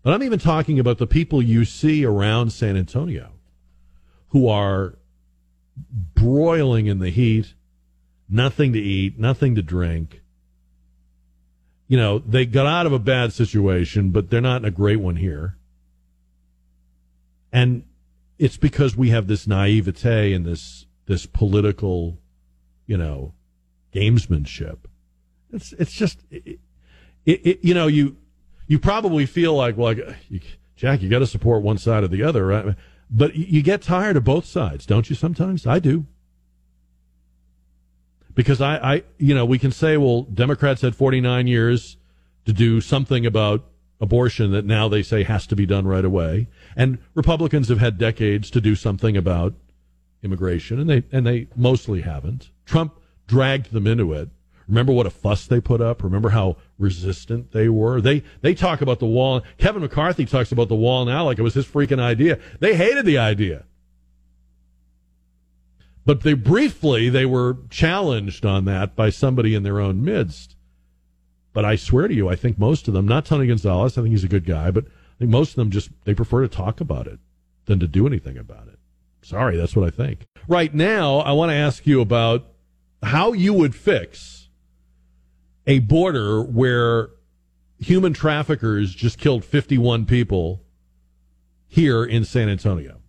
but I'm even talking about the people you see around San Antonio who are broiling in the heat, nothing to eat, nothing to drink. You know, they got out of a bad situation, but they're not in a great one here. And it's because we have this naivete and this this political, you know, gamesmanship. It's it's just it, it, it, you know you you probably feel like well, Jack, you got to support one side or the other. Right? But you get tired of both sides, don't you? Sometimes I do. Because I, I, you know, we can say, well, Democrats had 49 years to do something about abortion that now they say has to be done right away. And Republicans have had decades to do something about immigration, and they and they mostly haven't. Trump dragged them into it. Remember what a fuss they put up? Remember how resistant they were? They they talk about the wall. Kevin McCarthy talks about the wall now like it was his freaking idea. They hated the idea. But they briefly they were challenged on that by somebody in their own midst. But I swear to you, I think most of them, not Tony Gonzalez, I think he's a good guy, but I think most of them just they prefer to talk about it than to do anything about it. Sorry, that's what I think. Right now, I want to ask you about how you would fix a border where human traffickers just killed 51 people here in San Antonio.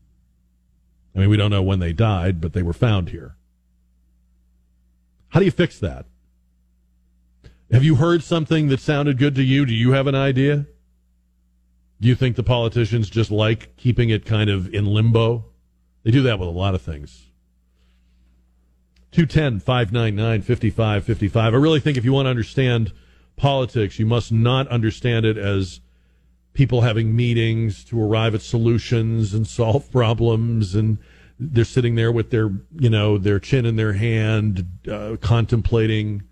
I mean, we don't know when they died, but they were found here. How do you fix that? Have you heard something that sounded good to you? Do you have an idea? Do you think the politicians just like keeping it kind of in limbo? They do that with a lot of things. 210 599 5555. I really think if you want to understand politics, you must not understand it as people having meetings to arrive at solutions and solve (laughs) problems and they're sitting there with their you know their chin in their hand uh, contemplating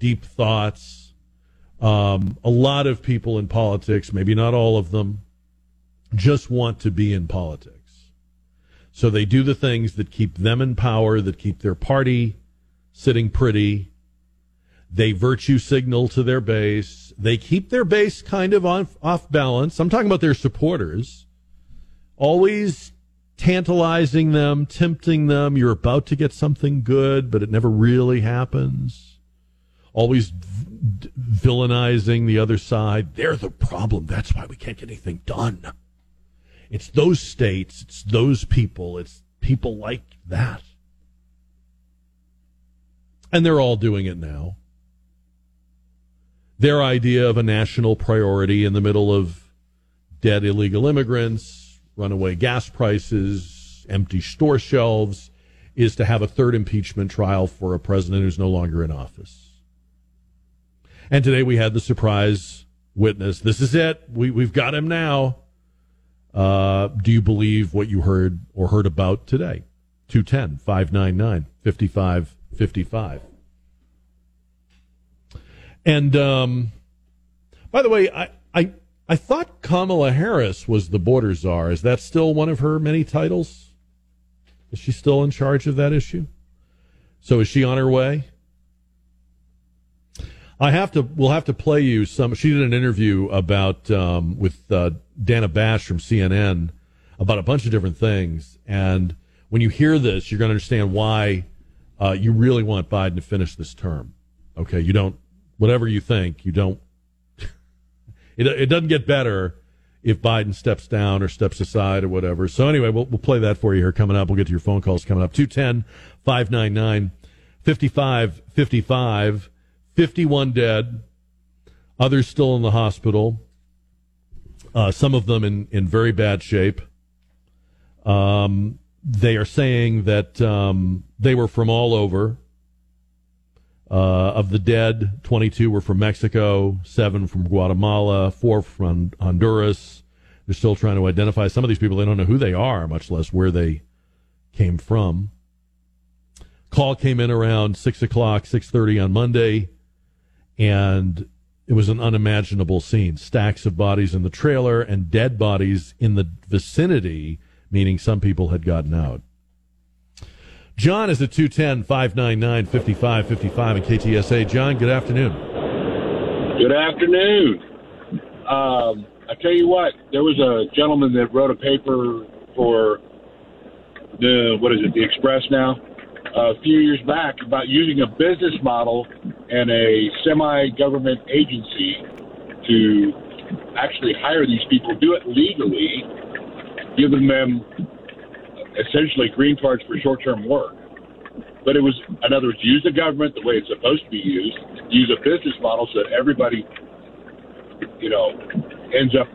deep thoughts um, a lot of people in politics maybe not all of them just want to be in politics so they do the things that keep them in power, that keep their party sitting pretty. They virtue signal to their base. They keep their base kind of on, off balance. I'm talking about their supporters. Always tantalizing them, tempting them. You're about to get something good, but it never really happens. Always v- villainizing the other side. They're the problem. That's why we can't get anything done. It's those states, it's those people, it's people like that. And they're all doing it now. Their idea of a national priority in the middle of dead illegal immigrants, runaway gas prices, empty store shelves, is to have a third impeachment trial for a president who's no longer in office. And today we had the surprise witness. This is it. We, we've got him now. Uh, do you believe what you heard or heard about today? 210 599 5555. And um, by the way, I, I, I thought Kamala Harris was the border czar. Is that still one of her many titles? Is she still in charge of that issue? So is she on her way? I have to. We'll have to play you some. She did an interview about um, with uh, Dana Bash from CNN about a bunch of different things, and when you hear this, you're going to understand why uh, you really want Biden to finish this term. Okay, you don't. Whatever you think, you don't. (laughs) it it doesn't get better if Biden steps down or steps aside or whatever. So anyway, we'll we'll play that for you here coming up. We'll get to your phone calls coming up. 210 599 5555 51 dead, others still in the hospital, uh, some of them in, in very bad shape. Um, they are saying that um, they were from all over. Uh, of the dead, 22 were from Mexico, seven from Guatemala, four from Honduras. They're still trying to identify some of these people. They don't know who they are, much less where they came from. Call came in around six o'clock, six thirty on Monday and it was an unimaginable scene stacks of bodies in the trailer and dead bodies in the vicinity, meaning some people had gotten out. John is at 210 599 5555 in KTSA. John, good afternoon. Good afternoon. Um, I tell you what, there was a gentleman that wrote a paper for the, what is it, the Express now, a few years back about using a business model and a semi government agency to actually hire these people, do it legally, giving them um, essentially green cards for short term work. But it was, in other words, use the government the way it's supposed to be used, use a business model so that everybody, you know, ends up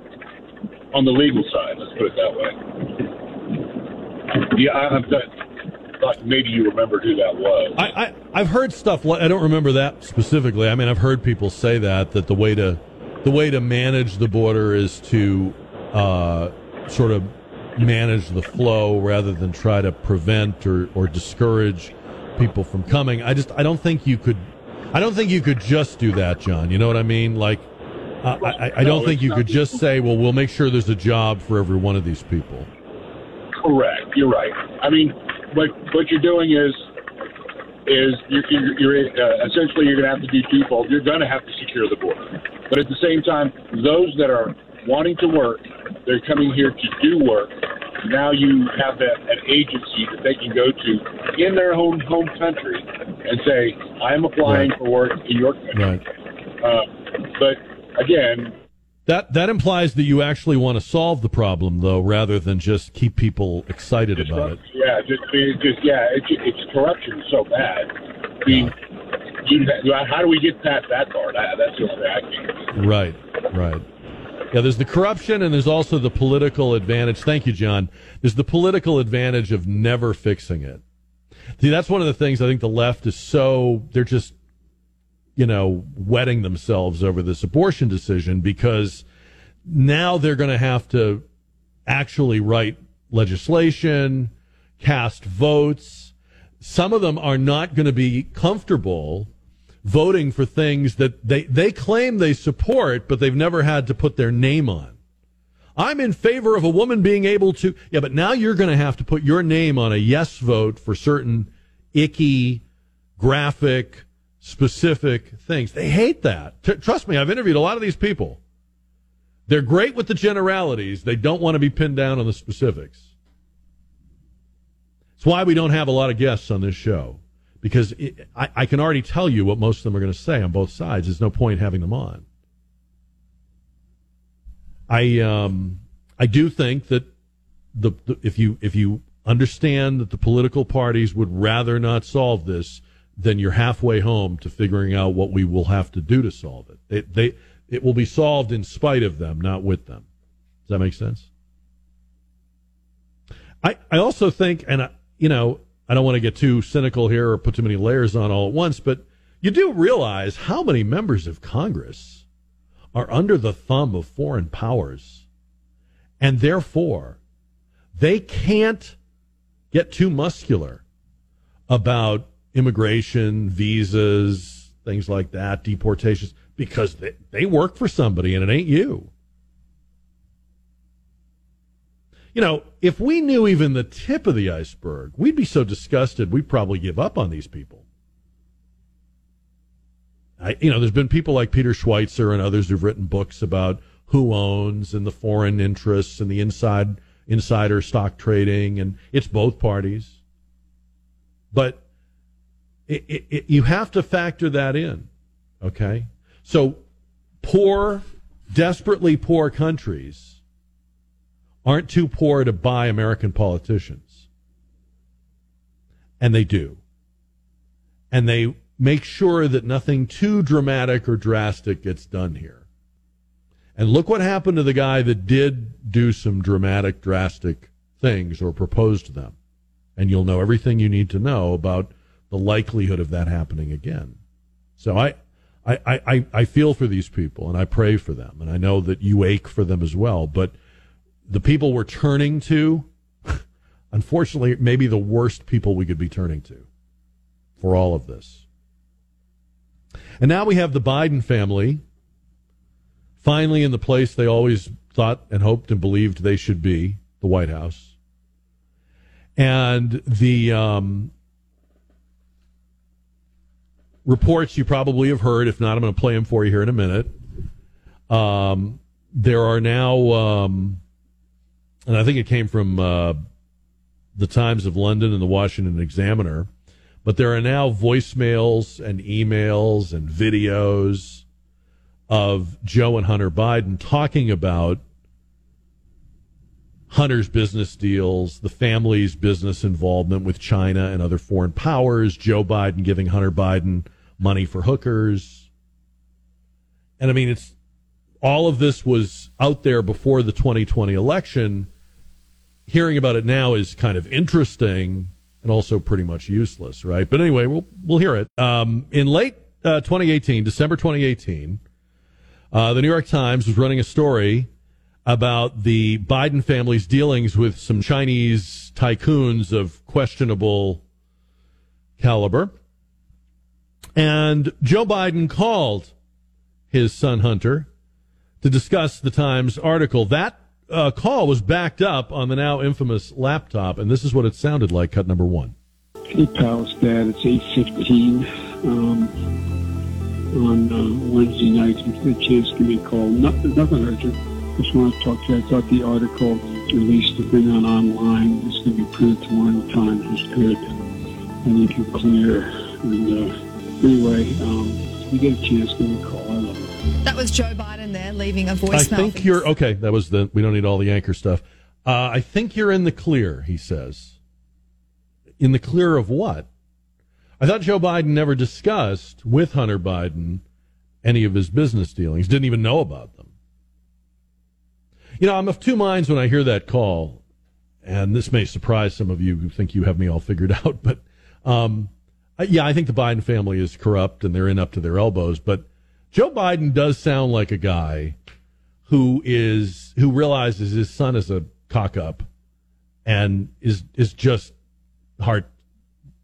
on the legal side. Let's put it that way. Yeah, I, thought maybe you remembered who that was. I, I I've heard stuff. I don't remember that specifically. I mean, I've heard people say that that the way to the way to manage the border is to uh, sort of manage the flow rather than try to prevent or, or discourage people from coming. I just I don't think you could I don't think you could just do that, John. You know what I mean? Like uh, I, I don't No, think you could just say, well, we'll make sure there's a job for every one of these people. Correct. You're right. I mean, what what you're doing is is you're, you're, you're uh, essentially you're going to have to do twofold. You're going to have to secure the border, but at the same time, those that are wanting to work, they're coming here to do work. Now you have that an agency that they can go to in their home home country and say, "I am applying Right. for work in your country." Right. Uh, but again, That that implies that you actually want to solve the problem, though, rather than just keep people excited about it. Yeah, just, just yeah, it's, it's corruption so bad. I mean, you, how do we get past that part? That's the only way I can. Right, right. Yeah, there's the corruption and there's also the political advantage. Thank you, John. There's the political advantage of never fixing it. See, that's one of the things I think the left is so, they're just, you know, wetting themselves over this abortion decision because now they're going to have to actually write legislation, cast votes. Some of them are not going to be comfortable voting for things that they, they claim they support, but they've never had to put their name on. I'm in favor of a woman being able to, yeah, but now you're going to have to put your name on a yes vote for certain icky, graphic, specific things. They hate that. T- trust me, I've interviewed a lot of these people. They're great with the generalities. They don't want to be pinned down on the specifics. It's why we don't have a lot of guests on this show because it, I, I can already tell you what most of them are going to say on both sides. There's no point having them on. I um, I do think that the, the if you if you understand that the political parties would rather not solve this, then you're halfway home to figuring out what we will have to do to solve it. They, they it will be solved in spite of them, not with them. Does that make sense? I I also think, and I, you know, I don't want to get too cynical here or put too many layers on all at once, but you do realize how many members of Congress are under the thumb of foreign powers, and therefore they can't get too muscular about immigration, visas, things like that, deportations, because they, they work for somebody and it ain't you. You know, if we knew even the tip of the iceberg, we'd be so disgusted we'd probably give up on these people. I, you know, there's been people like Peter Schweizer and others who've written books about who owns and the foreign interests and the inside insider stock trading, and it's both parties. But it, it, it, you have to factor that in, okay? So poor, desperately poor countries aren't too poor to buy American politicians. And they do. And they make sure that nothing too dramatic or drastic gets done here. And look what happened to the guy that did do some dramatic, drastic things or proposed them. And you'll know everything you need to know about the likelihood of that happening again. So I, I, I, I feel for these people and I pray for them. And I know that you ache for them as well. But the people we're turning to, (laughs) unfortunately, maybe the worst people we could be turning to for all of this. And now we have the Biden family finally in the place they always thought and hoped and believed they should be the White House. And the um, reports you probably have heard, if not, I'm going to play them for you here in a minute. Um, there are now, um, and I think it came from uh, the Times of London and the Washington Examiner, but there are now voicemails and emails and videos of Joe and Hunter Biden talking about Hunter's business deals, the family's business involvement with China and other foreign powers, Joe Biden giving Hunter Biden money for hookers. And I mean, it's all of this was out there before the 2020 election. Hearing about it now is kind of interesting and also pretty much useless, right? But anyway, we'll we'll hear it. Um, in late uh, 2018, December 2018, uh, the New York Times was running a story about the Biden family's dealings with some Chinese tycoons of questionable caliber. And Joe Biden called his son Hunter to discuss the Times article. That uh, call was backed up on the now infamous laptop, and this is what it sounded like. Cut number one. Hey, pals, Dad. It's eight fifteen um, on uh, Wednesday night. If you get a chance, give me a call. Nothing, nothing urgent. Just want to talk to you. I thought the article, least the thing on online, is going to be printed tomorrow the Times was good. I think you're clear. And uh, anyway, um, if you get a chance, give me a call. I love you. That was Joe Biden there leaving a voicemail. I think you're okay. That was the. We don't need all the anchor stuff. Uh, I think you're in the clear. He says. In the clear of what? I thought Joe Biden never discussed with Hunter Biden any of his business dealings. Didn't even know about them. You know, I'm of two minds when I hear that call, and this may surprise some of you who think you have me all figured (laughs) out. But um, I- Uh, yeah, I think the Biden family is corrupt and they're in up to their elbows. But Joe Biden does sound like a guy who is who realizes his son is a cock up and is is just heart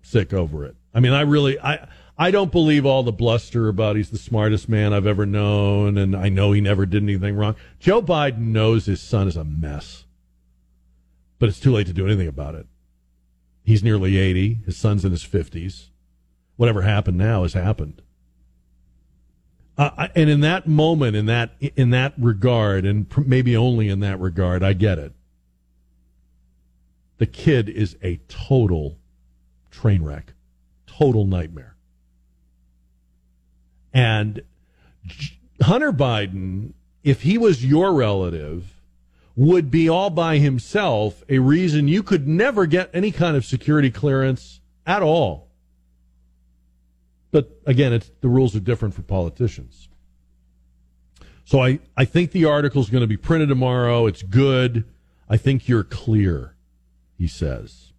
sick over it. I mean, I really I I don't believe all the bluster about he's the smartest man I've ever known and I know he never did anything wrong. Joe Biden knows his son is a mess. But it's too late to do anything about it. He's nearly 80, his son's in his 50s. Whatever happened now has happened. Uh, and in that moment, in that in that regard, and maybe only in that regard, I get it. The kid is a total train wreck, total nightmare. And Hunter Biden, if he was your relative, would be all by himself a reason you could never get any kind of security clearance at all. But again, the rules are different for politicians. So I, I think the article is going to be printed tomorrow. It's good. I think you're clear, he says.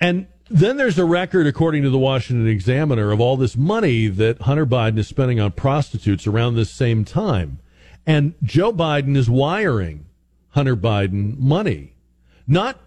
And then there's a record, according to the Washington Examiner, of all this money that Hunter Biden is spending on prostitutes around this same time. And Joe Biden is wiring Hunter Biden money. Not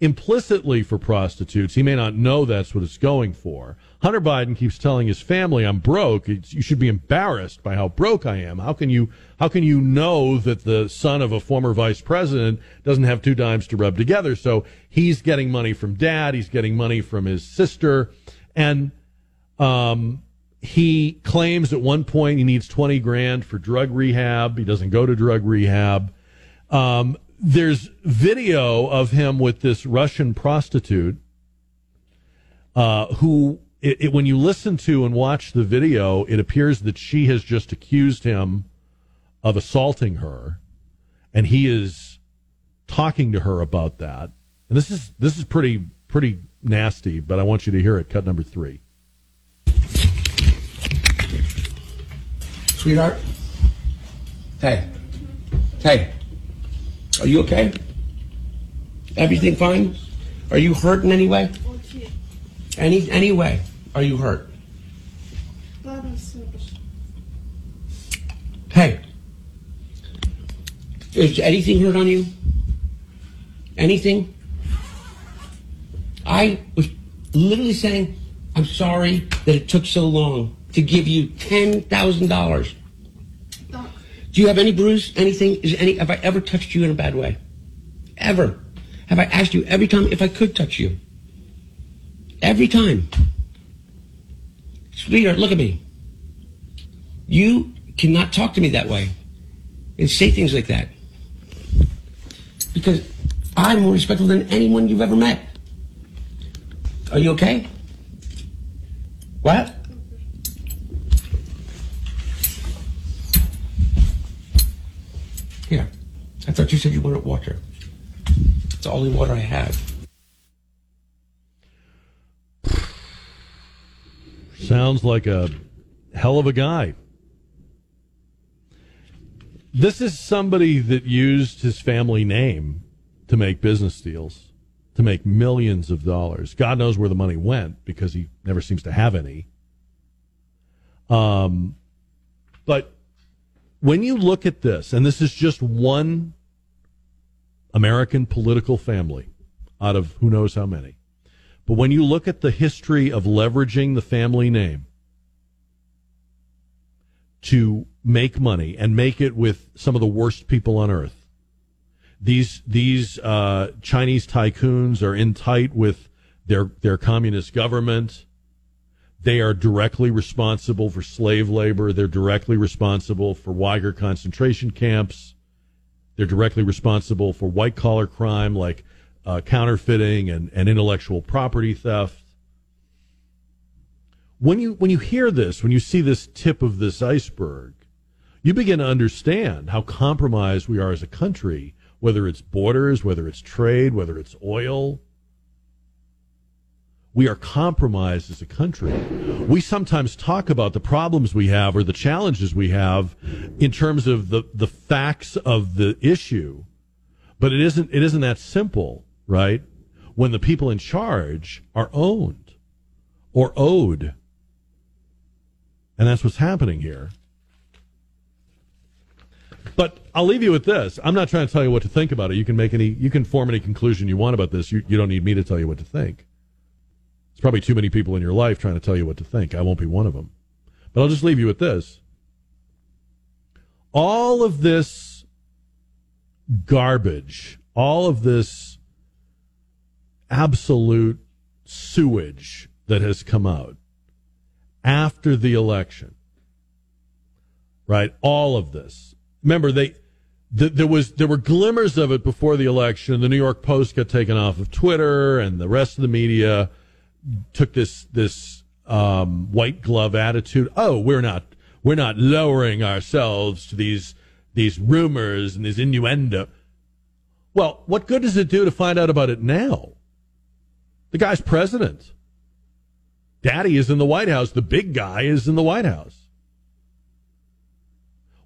implicitly for prostitutes. He may not know that's what it's going for. Hunter Biden keeps telling his family, "I'm broke. It's, you should be embarrassed by how broke I am. How can you how can you know that the son of a former vice president doesn't have two dimes to rub together?" So he's getting money from dad. He's getting money from his sister, and um, he claims at one point he needs 20 grand for drug rehab. He doesn't go to drug rehab. Um, there's video of him with this Russian prostitute uh, who, it, it, when you listen to and watch the video, it appears that she has just accused him of assaulting her, and he is talking to her about that. And this is this is pretty pretty nasty, but I want you to hear it. Cut number three. Sweetheart? Hey. Hey. Are you okay? Everything fine? Are you hurt in any way? Any any way? Are you hurt? Hey. Is anything hurt on you? Anything? I was literally saying, I'm sorry that it took so long to give you ten thousand dollars. Do you have any bruise? Anything? Is any? Have I ever touched you in a bad way? Ever? Have I asked you every time if I could touch you? Every time. Sweetheart, look at me. You cannot talk to me that way and say things like that because I'm more respectful than anyone you've ever met. Are you okay? What? Here. I thought you said you wanted water. It's the only water I have. Sounds like a hell of a guy. This is somebody that used his family name to make business deals. to make millions of dollars. God knows where the money went because he never seems to have any. Um, but when you look at this, and this is just one American political family out of who knows how many, but when you look at the history of leveraging the family name to make money and make it with some of the worst people on earth, these these uh, Chinese tycoons are in tight with their their communist government. They are directly responsible for slave labor. They're directly responsible for Uyghur concentration camps. They're directly responsible for white collar crime like uh, counterfeiting and, and intellectual property theft. When you when you hear this, when you see this tip of this iceberg, you begin to understand how compromised we are as a country, whether it's borders, whether it's trade, whether it's oil we are compromised as a country. We sometimes talk about the problems we have or the challenges we have in terms of the, the facts of the issue. But it isn't, it isn't that simple, right? When the people in charge are owned or owed. And that's what's happening here. But I'll leave you with this. I'm not trying to tell you what to think about it. You can make any, you can form any conclusion you want about this. You, you don't need me to tell you what to think. Probably too many people in your life trying to tell you what to think. I won't be one of them. But I'll just leave you with this. All of this garbage, all of this absolute sewage that has come out after the election, right? All of this. Remember, they, there was there were glimmers of it before the election. The New York Post got taken off of Twitter, and the rest of the media took this this um, white glove attitude. Oh, we're not we're not lowering ourselves to these these rumors and these innuendo. Well, what good does it do to find out about it now? The guy's president. Daddy is in the White House. The big guy is in the White House.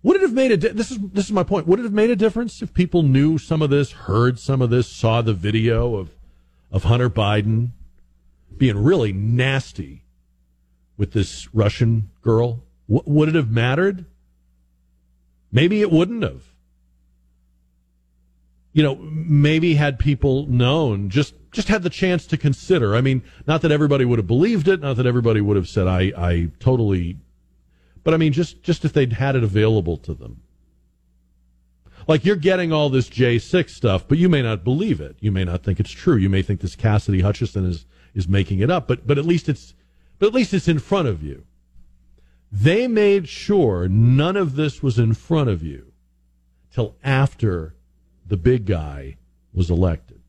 Would it have made a di- this is this is my point. Would it have made a difference if people knew some of this, heard some of this, saw the video of of Hunter Biden being really nasty with this Russian girl? W- would it have mattered? Maybe it wouldn't have. You know, maybe had people known, just just had the chance to consider. I mean, not that everybody would have believed it, not that everybody would have said I I totally but I mean just just if they'd had it available to them. Like you're getting all this J6 stuff, but you may not believe it. You may not think it's true. You may think this Cassidy Hutchinson is is making it up, but but at least it's but at least it's in front of you. They made sure none of this was in front of you till after the big guy was elected.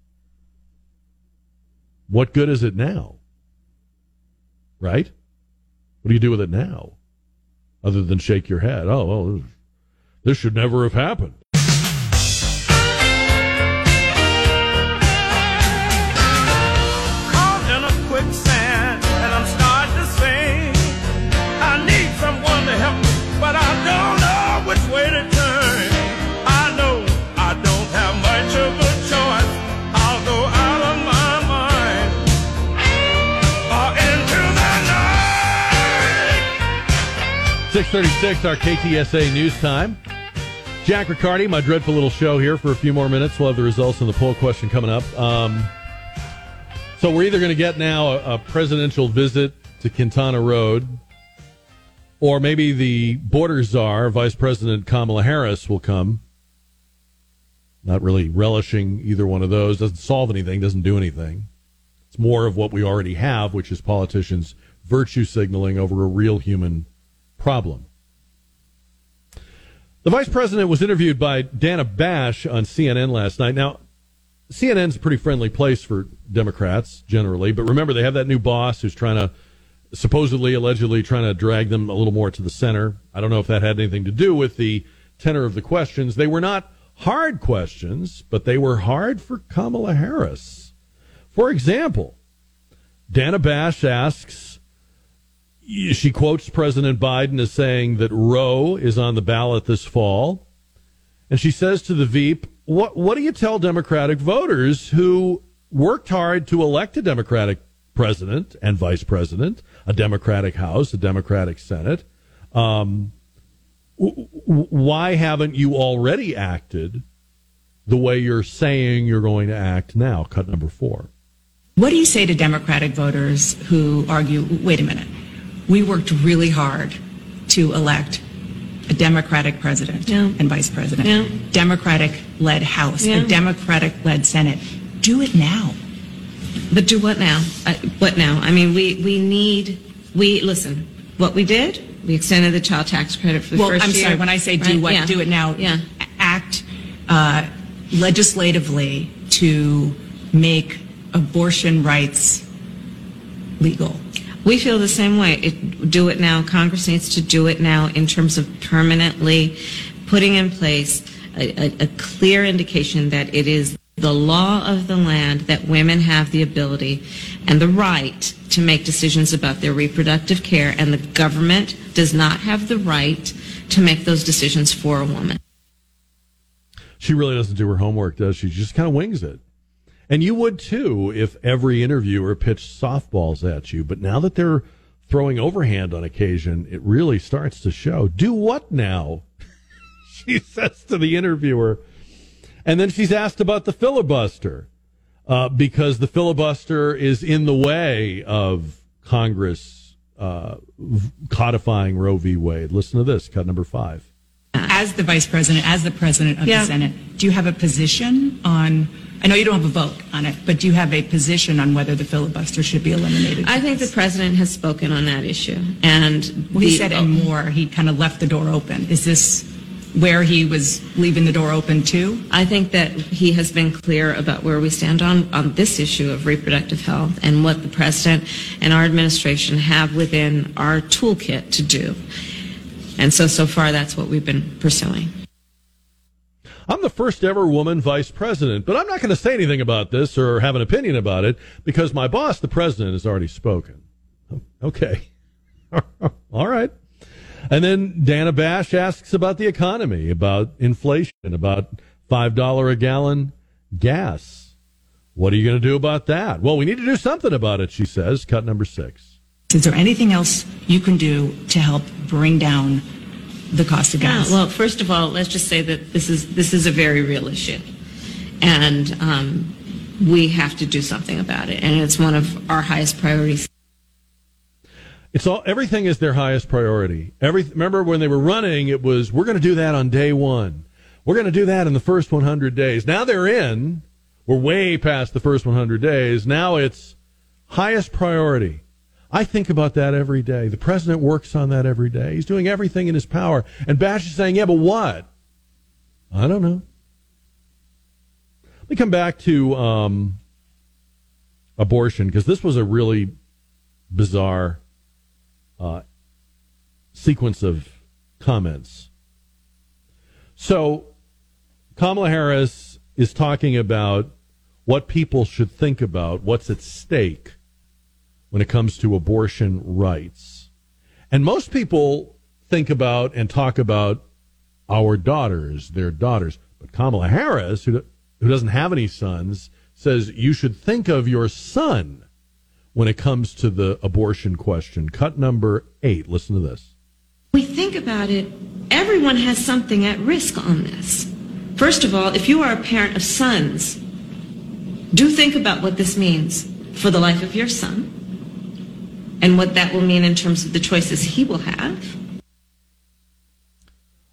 What good is it now? Right? What do you do with it now? Other than shake your head. Oh, well, this should never have happened. Six thirty-six, our KTSA news time. Jack Riccardi, my dreadful little show here for a few more minutes. We'll have the results in the poll question coming up. Um, so we're either going to get now a, a presidential visit to Quintana Road, or maybe the border czar, Vice President Kamala Harris, will come. Not really relishing either one of those. Doesn't solve anything, doesn't do anything. It's more of what we already have, which is politicians virtue signaling over a real human problem. The vice president was interviewed by Dana Bash on CNN last night. Now, CNN's a pretty friendly place for Democrats generally, but remember they have that new boss who's trying to supposedly, allegedly trying to drag them a little more to the center. I don't know if that had anything to do with the tenor of the questions. They were not hard questions, but they were hard for Kamala Harris. For example, Dana Bash asks she quotes President Biden as saying that Roe is on the ballot this fall. And she says to the Veep, what, what do you tell Democratic voters who worked hard to elect a Democratic president and vice president, a Democratic House, a Democratic Senate. Um, w- w- why haven't you already acted the way you're saying you're going to act now? Cut number four. What do you say to Democratic voters who argue, wait a minute, we worked really hard to elect a Democratic president Yeah. and vice president, Yeah. Democratic led House, Yeah. a Democratic led Senate. Do it now. But do what now? Uh, what now? I mean, we, we need, we, listen, what we did, we extended the child tax credit for the well, first I'm year. sorry, when I say do right? what, Yeah. do it now, Yeah. act uh, legislatively to make abortion rights legal. We feel the same way. It, do it now. Congress needs to do it now in terms of permanently putting in place a, a, a clear indication that it is the law of the land that women have the ability and the right to make decisions about their reproductive care, and the government does not have the right to make those decisions for a woman. She really doesn't do her homework, does she? She just kind of wings it. And you would too if every interviewer pitched softballs at you. But now that they're throwing overhand on occasion, it really starts to show. Do what now? (laughs) she says to the interviewer. And then she's asked about the filibuster uh, because the filibuster is in the way of Congress uh, codifying Roe v. Wade. Listen to this, cut number five. As the vice president, as the president of Yeah. the Senate, do you have a position on? I know you don't have a vote on it, but do you have a position on whether the filibuster should be eliminated? I think the president has spoken on that issue, and Well, he the- said and more. He kind of left the door open. Is this where he was leaving the door open too? I think that he has been clear about where we stand on, on this issue of reproductive health and what the president and our administration have within our toolkit to do. And so, so far, that's what we've been pursuing. I'm the first ever woman vice president, but I'm not going to say anything about this or have an opinion about it because my boss, the president, has already spoken. Okay. (laughs) All right. And then Dana Bash asks about the economy, about inflation, about $5 a gallon gas. What are you going to do about that? Well, we need to do something about it, she says. Cut number six. Is there anything else you can do to help bring down the cost of Yeah, gas? well, first of all, let's just say that this is this is a very real issue, and um, we have to do something about it, and it's one of our highest priorities. It's all everything is their highest priority. Every remember when they were running, it was we're going to do that on day one. We're going to do that in the first 100 days. Now they're in. We're way past the first 100 days. Now it's highest priority. I think about that every day. The president works on that every day. He's doing everything in his power. And Bash is saying, "Yeah, but what?" I don't know. Let me come back to um, abortion because this was a really bizarre uh, sequence of comments. So, Kamala Harris is talking about what people should think about what's at stake when it comes to abortion rights. And most people think about and talk about our daughters, their daughters. But Kamala Harris, who, who doesn't have any sons, says you should think of your son when it comes to the abortion question. Cut number eight. Listen to this. We think about it, everyone has something at risk on this. First of all, if you are a parent of sons, do think about what this means for the life of your son and what that will mean in terms of the choices he will have.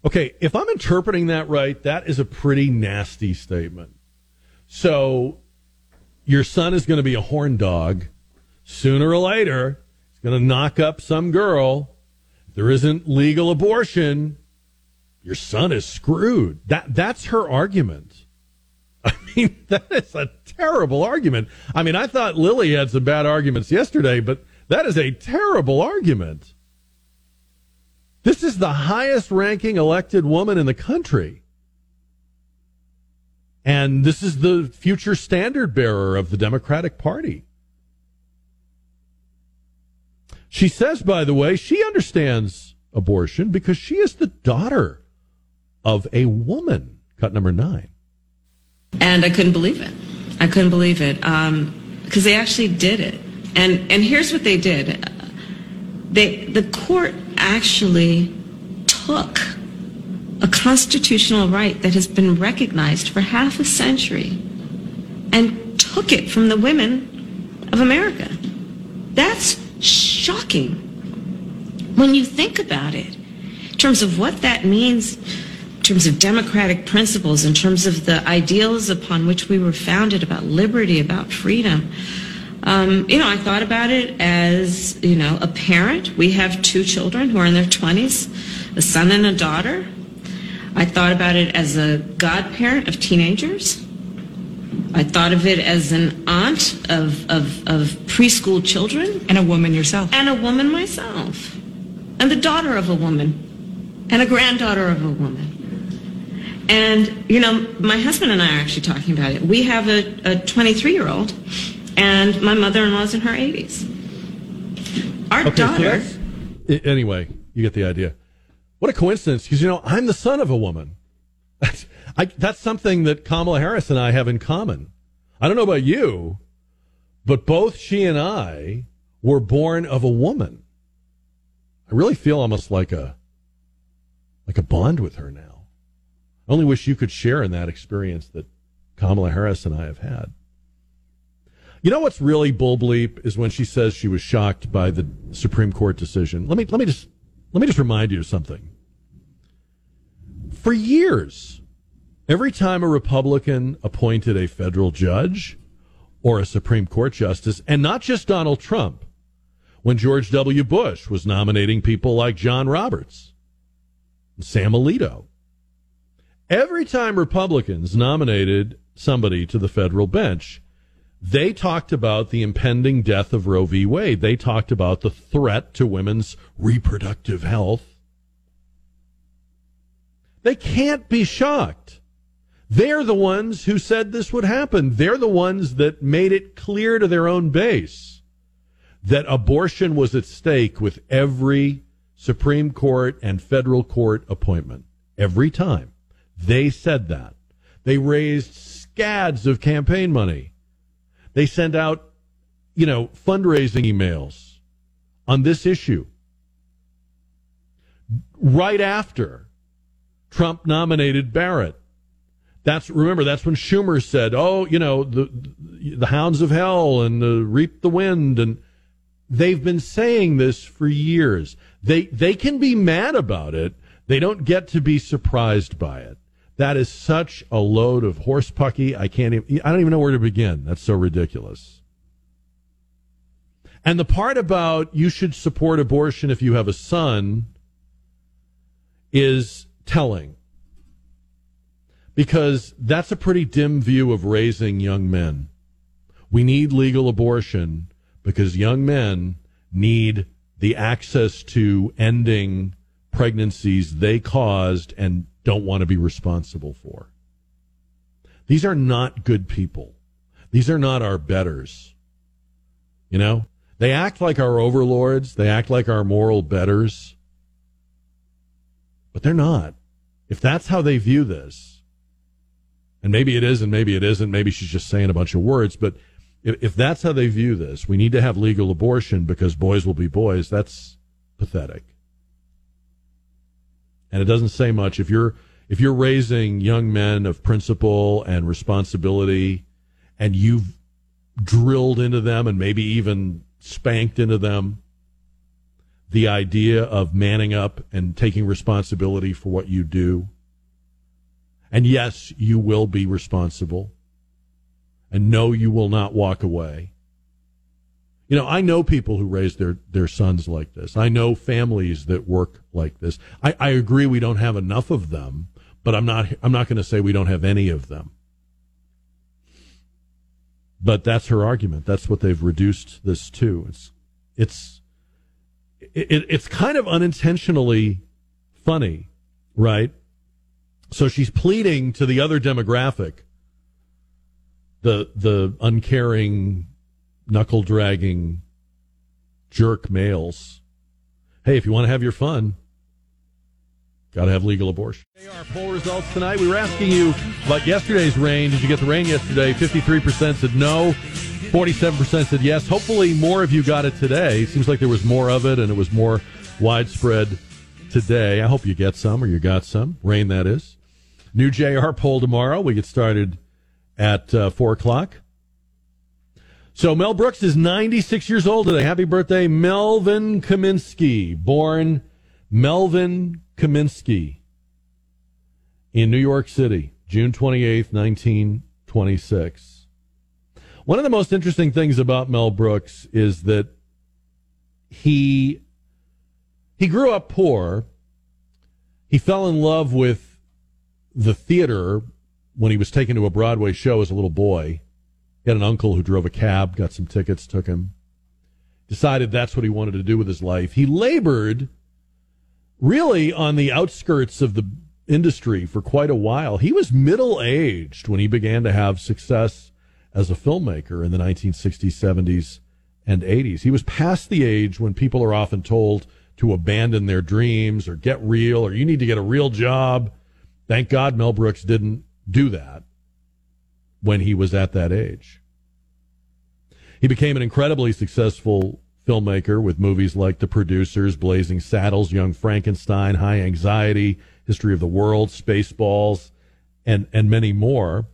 Okay, if I'm interpreting that right, that is a pretty nasty statement. So, your son is going to be a horn dog. Sooner or later, he's going to knock up some girl. If there isn't legal abortion. Your son is screwed. That that's her argument. (laughs) I mean, (laughs) that is a terrible argument. I mean, I thought Lily had some bad arguments yesterday, but that is a terrible argument. This is the highest ranking elected woman in the country. And this is the future standard bearer of the Democratic Party. She says, by the way, she understands abortion because she is the daughter of a woman. Cut number nine. And I couldn't believe it. I couldn't believe it um, because they actually did it. And and here's what they did. They the court actually took a constitutional right that has been recognized for half a century and took it from the women of America. That's shocking when you think about it in terms of what that means in terms of democratic principles in terms of the ideals upon which we were founded about liberty about freedom um, you know i thought about it as you know a parent we have two children who are in their 20s a son and a daughter i thought about it as a godparent of teenagers I thought of it as an aunt of, of, of preschool children. And a woman yourself. And a woman myself. And the daughter of a woman. And a granddaughter of a woman. And, you know, my husband and I are actually talking about it. We have a 23 year old, and my mother in law's in her 80s. Our Okay, daughter. so- I- anyway, you get the idea. What a coincidence, because you know I'm the son of a woman. That's, (laughs) I, that's something that Kamala Harris and I have in common. I don't know about you, but both she and I were born of a woman. I really feel almost like a like a bond with her now. I only wish you could share in that experience that Kamala Harris and I have had. You know what's really bull bleep is when she says she was shocked by the Supreme Court decision. Let me let me just let me just remind you of something. For years, every time a Republican appointed a federal judge or a Supreme Court justice, and not just Donald Trump, when George W. Bush was nominating people like John Roberts, and Sam Alito, every time Republicans nominated somebody to the federal bench, they talked about the impending death of Roe v. Wade. They talked about the threat to women's reproductive health. They can't be shocked. They're the ones who said this would happen. They're the ones that made it clear to their own base that abortion was at stake with every Supreme Court and federal court appointment. Every time. They said that. They raised scads of campaign money. They sent out, you know, fundraising emails on this issue. Right after Trump nominated Barrett. That's remember that's when Schumer said, "Oh, you know, the the hounds of hell and the reap the wind and they've been saying this for years. They they can be mad about it. They don't get to be surprised by it. That is such a load of horse pucky. I can't even I don't even know where to begin. That's so ridiculous. And the part about you should support abortion if you have a son is telling because that's a pretty dim view of raising young men. We need legal abortion because young men need the access to ending pregnancies they caused and don't want to be responsible for. These are not good people. These are not our betters. You know, they act like our overlords. They act like our moral betters, but they're not. If that's how they view this, and maybe it is and maybe it isn't, maybe she's just saying a bunch of words, but if, if that's how they view this, we need to have legal abortion because boys will be boys. That's pathetic. And it doesn't say much. If you're if you're raising young men of principle and responsibility and you've drilled into them and maybe even spanked into them the idea of manning up and taking responsibility for what you do. And yes, you will be responsible. And no, you will not walk away. You know, I know people who raise their, their sons like this. I know families that work like this. I, I agree we don't have enough of them, but I'm not I'm not going to say we don't have any of them. But that's her argument. That's what they've reduced this to. It's it's it, it's kind of unintentionally funny, right? So she's pleading to the other demographic, the the uncaring, knuckle dragging, jerk males. Hey, if you want to have your fun, Got to have legal abortion. Our poll results tonight. We were asking you about yesterday's rain. Did you get the rain yesterday? 53% said no. 47% said yes. Hopefully, more of you got it today. Seems like there was more of it and it was more widespread today. I hope you get some or you got some. Rain, that is. New JR poll tomorrow. We get started at uh, 4 o'clock. So Mel Brooks is 96 years old today. Happy birthday, Melvin Kaminsky. Born Melvin Kaminsky in New York City, June 28th, 1926. One of the most interesting things about Mel Brooks is that he he grew up poor. He fell in love with the theater when he was taken to a Broadway show as a little boy. He had an uncle who drove a cab, got some tickets, took him. Decided that's what he wanted to do with his life. He labored really on the outskirts of the industry for quite a while. He was middle aged when he began to have success as a filmmaker in the 1960s, 70s, and 80s. He was past the age when people are often told to abandon their dreams or get real or you need to get a real job. Thank God Mel Brooks didn't do that when he was at that age. He became an incredibly successful filmmaker with movies like The Producers, Blazing Saddles, Young Frankenstein, High Anxiety, History of the World, Spaceballs, and, and many more.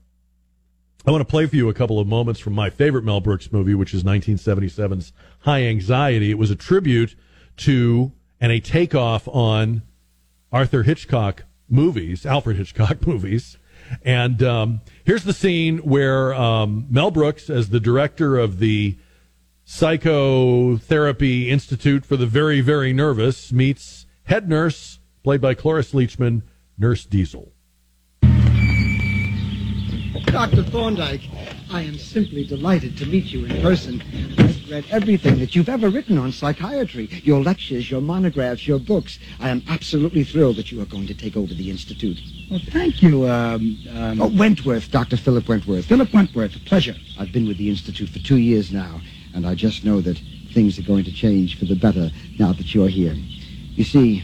I want to play for you a couple of moments from my favorite Mel Brooks movie, which is 1977's High Anxiety. It was a tribute to and a takeoff on Arthur Hitchcock movies, Alfred Hitchcock (laughs) movies. And um, here's the scene where um, Mel Brooks, as the director of the Psychotherapy Institute for the Very, Very Nervous, meets head nurse, played by Cloris Leachman, Nurse Diesel. Dr. Thorndyke, I am simply delighted to meet you in person. I've read everything that you've ever written on psychiatry your lectures, your monographs, your books. I am absolutely thrilled that you are going to take over the Institute. Well, thank you. Um, um, Oh, Wentworth, Dr. Philip Wentworth. Philip Wentworth, a pleasure. I've been with the Institute for two years now, and I just know that things are going to change for the better now that you're here. You see,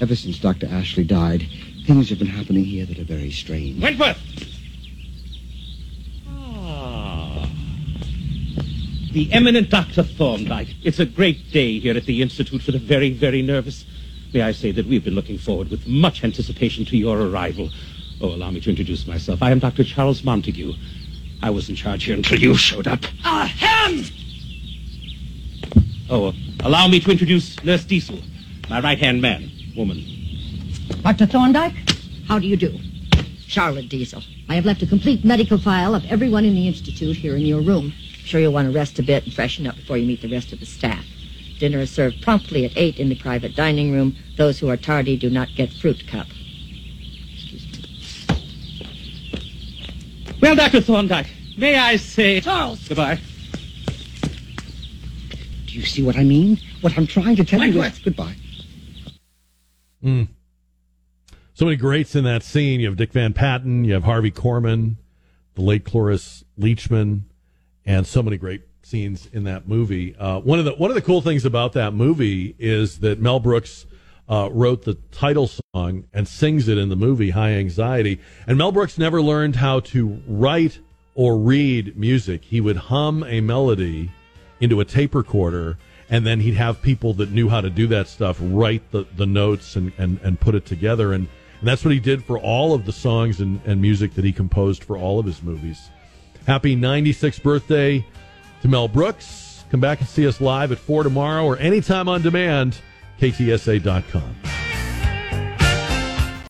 ever since Dr. Ashley died, things have been happening here that are very strange. Wentworth! The eminent Dr. Thorndyke. It's a great day here at the Institute for the Very, Very Nervous. May I say that we've been looking forward with much anticipation to your arrival. Oh, allow me to introduce myself. I am Dr. Charles Montague. I was in charge here until you showed up. Ahem! Oh, allow me to introduce Nurse Diesel, my right-hand man, woman. Dr. Thorndyke, how do you do? Charlotte Diesel. I have left a complete medical file of everyone in the Institute here in your room. I'm sure you'll want to rest a bit and freshen up before you meet the rest of the staff. Dinner is served promptly at 8 in the private dining room. Those who are tardy do not get fruit cup. Well, Dr. Thorndyke, may I say... Charles! Goodbye. Do you see what I mean? What I'm trying to tell you Wentworth. is... Goodbye. Mm. So many greats in that scene. You have Dick Van Patten, you have Harvey Korman, the late Cloris Leachman, and so many great scenes in that movie. Uh, one of the one of the cool things about that movie is that Mel Brooks uh, wrote the title song and sings it in the movie High Anxiety. And Mel Brooks never learned how to write or read music. He would hum a melody into a tape recorder and then he'd have people that knew how to do that stuff write the, the notes and, and, and put it together and, and that's what he did for all of the songs and, and music that he composed for all of his movies happy 96th birthday to mel brooks. Come back and see us live at 4 tomorrow or anytime on demand ktsa.com